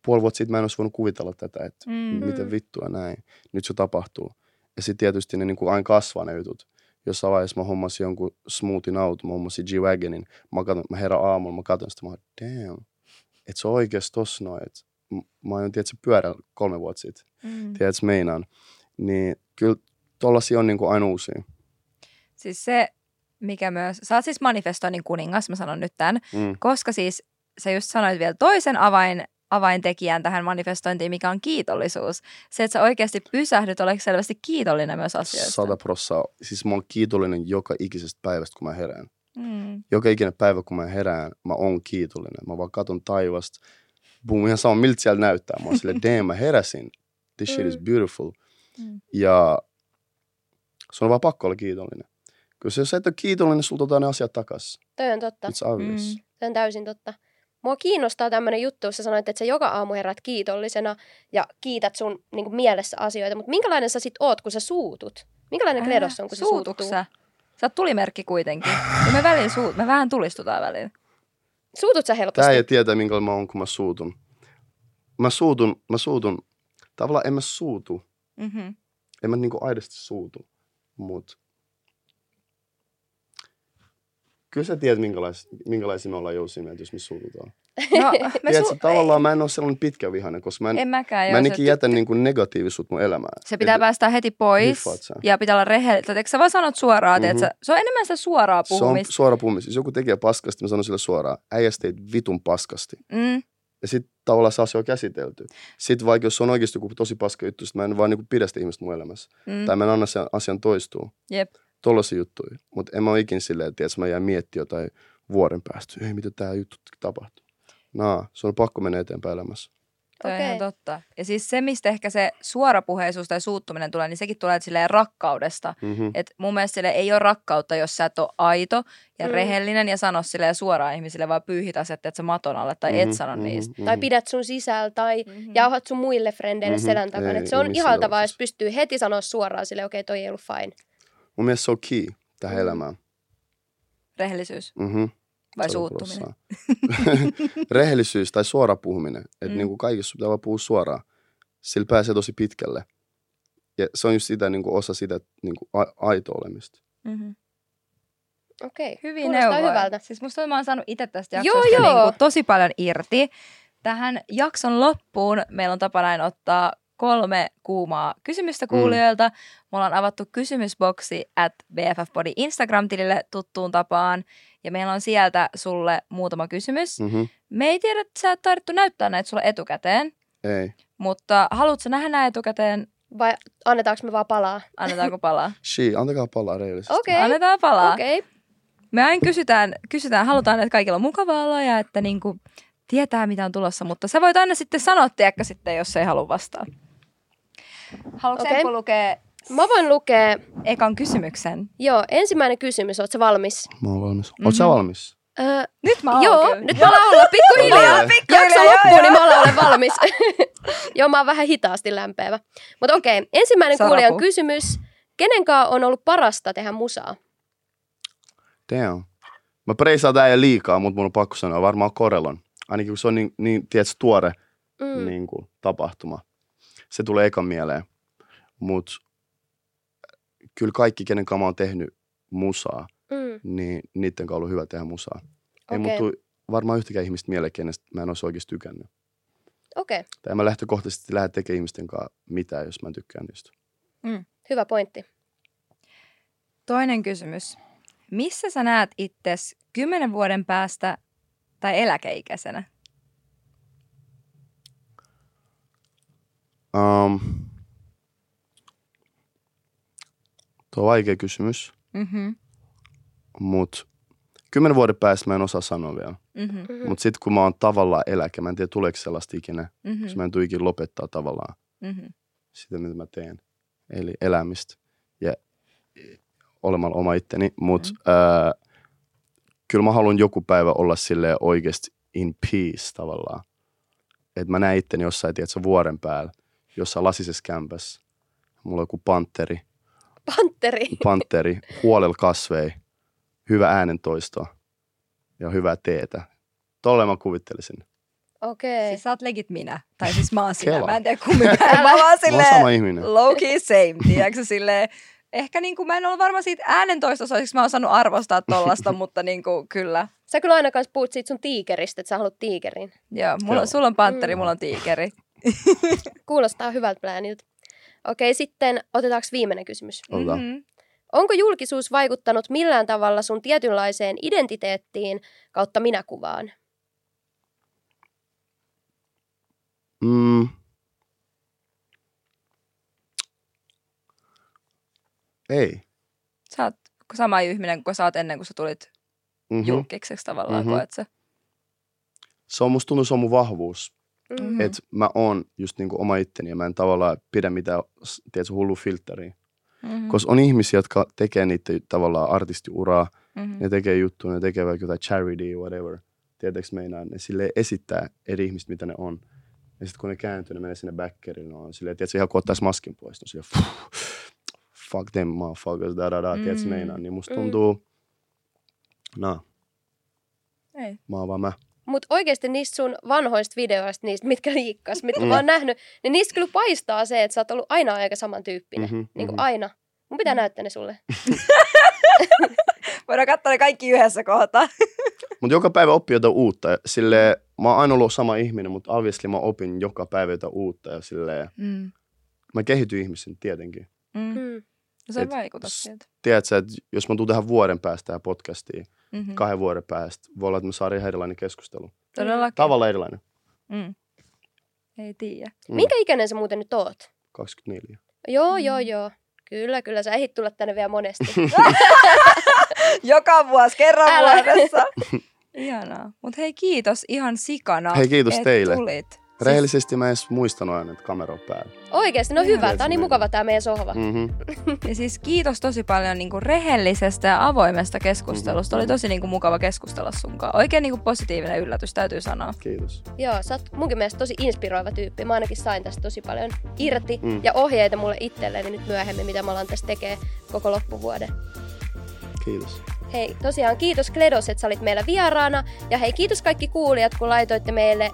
puoli vuotta sitten mä en olisi voinut kuvitella tätä, että Mm. miten vittua näin. Nyt se tapahtuu. Ja sitten tietysti ne niinku aina kasvaa ne jutut. Jossain vaiheessa mä hommasin jonkun smoothin auto, mä hommasin G-Wagonin. Mä, katon, mä herään aamulla, mä katson sitä, mä oon, damn, että se on oikeasti tossa noin. Et m- mä oon, tiedätkö, pyörällä kolme vuotta sitten Mm. tiedätkö meinaan. Niin kyllä tollasia on niinku aina uusia. Siis se, mikä myös, sä oot siis manifestoinnin kuningas, mä sanon nyt tämän, Mm. koska siis sä just sanoit vielä toisen avain, avaintekijän tähän manifestointiin, mikä on kiitollisuus. Se, että sä oikeasti pysähdyt, oletko selvästi kiitollinen myös asioista. Sata prossaa. Siis mä oon kiitollinen joka ikisestä päivästä, kun mä herään. Mm. Joka ikinen päivä, kun mä herään, mä oon kiitollinen. Mä vaan katon taivasta. Boom, ihan sama, miltä siellä näyttää. Mä oon silleen, damn, mä heräsin. This shit is Mm. beautiful. Mm. Ja se on vaan pakko olla kiitollinen. Kyllä jos sä et ole kiitollinen, sulta otetaan ne asiat takas. Toi on totta. It's obvious. Mm. Se on täysin totta. Mua kiinnostaa tämmöinen juttu, jos sä sanoit, että sä joka aamu herät kiitollisena ja kiität sun niin kuin, mielessä asioita. Mutta minkälainen sä sit oot, kun sä suutut? Minkälainen kledos on, kun sä? Sä oot tulimerkki kuitenkin. Ja me, välillä suut, me vähän tulistutaan välillä. Suutut sä helposti? Tää ei tietää, minkälainen mä oon, kun mä suutun. Mä suutun, mä suutun. Tavallaan en mä suutu. Mm-hmm. En mä niinku aidosti suutu. Mut kyllä sä tiedät, minkälais, minkälaisia me ollaan jousia mieltä, jos me suututaan. No, me Tiedätkö, su- tavallaan mä en ole sellainen pitkä vihainen, koska mä en, en mäkään. mä en se- ikinä jätä niinku negatiivisuutta mun elämään. Se pitää Et- päästä heti pois ja pitää olla rehellinen. Eikö sä vaan sanot suoraan, Mhm. mm-hmm. se on enemmän sitä suoraa Se on puhumista. suora puhumista. Jos joku tekee paskasti, mä sanon sille suoraan, äijä sä teit vitun paskasti. Mm. Ja sitten tavallaan se asia on käsitelty. Sitten vaikka jos on oikeasti joku tosi paska juttu, mä en vaan niinku pidä sitä ihmistä mun elämässä. Mm. Tai mä en anna sen asian toistua. Jep. Tollaisia juttuja. Mutta en mä ole ikin silleen, että tiedätkö, mä jään miettiä jotain vuoden päästä. Ei, mitä tää juttu tapahtuu. Naa, se on pakko mennä eteenpäin elämässä. Toi on Okei. ihan totta. Ja siis se, mistä ehkä se suorapuheisuus tai suuttuminen tulee, niin sekin tulee silleen rakkaudesta. Mm-hmm. Et mun mielestä sille ei ole rakkautta, jos sä et ole aito ja Mm. rehellinen ja sano silleen suoraan ihmisille, vaan pyyhit asiat, että sä maton alle tai mm-hmm. et sano mm-hmm. niistä. Tai pidät sun sisällä tai Mm-hmm. jauhat sun muille frendeille Mhm. selän takana. Ei, Et se on ihaltavaa, jos tapauksessa. pystyy heti sanoa suoraan sille, okei, okay, toi ei ollut fine. Mun mielestä se on key tähän Mm. elämään. Rehellisyys Mm-hmm. Vai suuttuminen? Rehellisyys tai suora puhuminen. Että Mm. niin kaikessa sun pitää vaan puhua suoraan. Sillä pääsee tosi pitkälle. Ja se on just sitä niin kuin osa sitä niin kuin a- aito olemista. Mm-hmm. Okei, okay. Hyvin kuulostaa neuvoja. hyvältä. Siis musta mä oon saanut itse tästä Joo, jaksosta joo. Niin kuin tosi paljon irti. Tähän jakson loppuun meillä on tapana näin ottaa kolme kuumaa kysymystä kuulijoilta. Mm. Mulla on avattu kysymysboksi at BFFbody Instagram-tilille tuttuun tapaan. Ja meillä on sieltä sulle muutama kysymys. Mm. Mm-hmm. Me ei tiedä, että sä et tarvittu näyttää näitä sulle etukäteen. Ei. Mutta haluatko nähdä nämä etukäteen? Vai annetaanko me vaan palaa? Annetaanko palaa? She, antakaa palaa rehellisesti. Okei, Annetaan palaa. okei. Okay. Me aina kysytään, kysytään, halutaan, että kaikilla on mukava olo ja että niinku tietää, mitä on tulossa, mutta sä voit aina sitten sanoa, tiedäkö sitten, jos ei halua vastaa. Haluatko okay. lukea Mä voin lukea, ekan kysymyksen? joo, ensimmäinen kysymys, ootko valmis? Mä oon valmis. Mm-hmm. Mhm. valmis? Öö, Nyt mä oon joo, kyllä. nyt mä olla pikkuhiljaa. Jakso loppuu, niin mä olla valmis. joo, mä oon vähän hitaasti lämpeävä. Mutta okei, okay. ensimmäinen Sarapu. kuulijan kysymys. Kenenkaan on ollut parasta tehdä musaa? Damn. Mä preisaan tää ei liikaa, mutta mun on pakko sanoa varmaan Korelon. Ainakin kun se on niin, niin tiedätkö, tuore mm. niin kuin, tapahtuma. Se tulee ekan mieleen. Mutta kyllä kaikki, kenen kanssa mä oon tehnyt musaa, Mm. niin niiden kanssa on ollut hyvä tehdä musaa. Ei okay. mut tuu varmaan yhtäkään ihmistä mieleen, kenestä mä en olisi oikeasti tykännyt. Okei, okay. Tai en mä lähtökohtaisesti lähde tekemään ihmisten kanssa mitään, jos mä en tykkään niistä. hyvä pointti. Toinen kysymys. Missä sä näet itses kymmenen vuoden päästä tai eläkeikäisenä? Um, Tuo on vaikea kysymys, Mm-hmm. mutta kymmenen vuoden päästä mä en osaa sanoa vielä. Mm-hmm. Mhm. Mutta sitten kun mä oon tavallaan eläke, mä en tiedä tuleeko sellaista ikinä, Mm-hmm. koska mä en tule ikinä lopettaa tavallaan Mm-hmm. sitä, mitä mä teen. Eli elämistä ja olemalla oma itteni. Mutta Mm. mm. kyllä mä haluan joku päivä olla sille oikeasti in peace tavallaan. Että mä näen itteni jossain, tiedätkö, vuoren päällä, jossain lasisessa kämpässä. Mulla on joku panteri, Panteri. panteri, huolella kasvei, hyvä äänentoisto ja hyvää teetä. Tolle mä kuvittelisin. Okei. Siis sä oot legit minä. Tai siis mä oon sinä. Kela. Mä en tiedä kummin. Mä oon vaan Mä oon sama silleen ihminen. low key same, tiedätkö silleen. Ehkä niinku mä en ole varma siitä äänentoistosta, olisiko mä osannut arvostaa tollasta, mutta niinku kyllä. Sä kyllä aina kanssa puhut siitä sun tiikeristä, että sä haluat tiikerin. Joo, mulla, Joo. sulla on panteri, Mm. mulla on tiikeri. Kuulostaa hyvältä plääniltä. Okei, sitten otetaanko viimeinen kysymys. Mhm. Onko julkisuus vaikuttanut millään tavalla sun tietynlaiseen identiteettiin kautta minäkuvaan? Mm. Ei. Sä oot sama ihminen kuin sä oot ennen kuin sä tulit Mm-hmm. julkiseksi tavallaan, Mhm. koet sä. Se on musta tuntuu, se on mun vahvuus. Mm. Mhm. Että mä oon just niinku oma itteni ja mä en tavallaan pidä mitään, tiedätkö, hullu filtteriä. Mm-hmm. Koska on ihmisiä, jotka tekee niitä tavallaan artistiuraa, mm-hmm. ne tekee juttuja, ne tekee vaikka jotain charity, whatever. Tiedätkö meinaa, ne sille esittää eri ihmistä, mitä ne on. Ja sitten kun ne kääntyy, ne menee sinne backeriin, ne on silleen, tiedätkö, ihan kun ottaisi maskin pois, ne on silleen, fuck them motherfuckers, da da da, tiedätkö Mm. meinaa. Niin musta Mm. tuntuu, no, Ei. mä oon vaan mä. Mutta oikeasti niistä sun vanhoista videoista, niistä, mitkä liikkas, mitkä Mm. mä oon nähnyt, niin niistä kyllä paistaa se, että sä oot ollut aina aika samantyyppinen. Mhm, Niin kuin mhm. aina. Mun pitää Mm. näyttää ne sulle. Voidaan katsoa ne kaikki yhdessä kohta. Mutta joka päivä oppii jotain uutta. Sille, mä oon aina ollut sama ihminen, mutta obviously mä opin joka päivä jotain uutta. Ja sille, Mm. mä kehityn ihmisen tietenkin. Mm. Mm. No se vaikuttaa sieltä. Tiedätkö, että jos mä tuun tähän vuoden päästä tähän podcastiin, Mm-hmm. kahden vuoden päästä, voi olla, että me saadaan ihan erilainen keskustelu. Todellakin. Tavallaan erilainen. Mm. Ei tiedä. Mm. Minkä ikäinen sä muuten nyt oot? 24. Joo, Mm. joo, joo. Kyllä, kyllä. Sä ehdit tulla tänne vielä monesti. Joka vuosi, kerran Älä. vuodessa. Ihanaa. Mutta hei, kiitos ihan sikana, Hei, kiitos et teille. tulit. Rehellisesti mä en edes muistanut aina, että kamera on päällä. Oikeasti, no Ihan hyvä. Tää on niin mukava tää meidän sohva. Mm-hmm. Ja siis kiitos tosi paljon niinku rehellisestä ja avoimesta keskustelusta. Mhm. Oli tosi niinku mukava keskustella sunkaan. Oikein niinku positiivinen yllätys, täytyy sanoa. Kiitos. Joo, sä oot munkin mielestä tosi inspiroiva tyyppi. Mä ainakin sain tästä tosi paljon irti Mm. ja ohjeita mulle itselleni nyt myöhemmin, mitä mä alan tässä tekee koko loppuvuoden. Kiitos. Hei, tosiaan kiitos Kledos, että sä olit meillä vieraana. Ja hei, kiitos kaikki kuulijat, kun laitoitte meille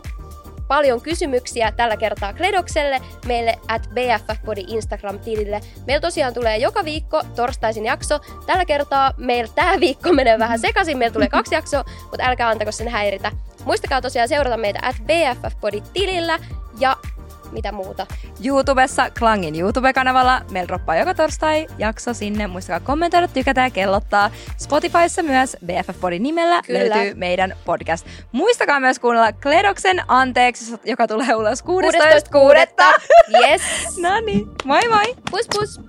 paljon kysymyksiä tällä kertaa Kledokselle, meille at BFFpodi Instagram-tilille. Meillä tosiaan tulee joka viikko torstaisin jakso. Tällä kertaa meillä tämä viikko menee vähän sekaisin, meillä tulee kaksi jaksoa, mutta älkää antako sen häiritä. Muistakaa tosiaan seurata meitä at BFFpodi-tilillä ja mitä muuta. YouTubessa, Klangin YouTube-kanavalla. Meillä droppaa joka torstai jakso sinne. Muistakaa kommentoida, tykätä ja kellottaa. Spotifyssa myös BFF Podin nimellä Kyllä. löytyy meidän podcast. Muistakaa myös kuunnella Kledoksen Anteeksi, joka tulee ulos 16.6. 16.6. Yes! No niin, moi moi! Pus pus!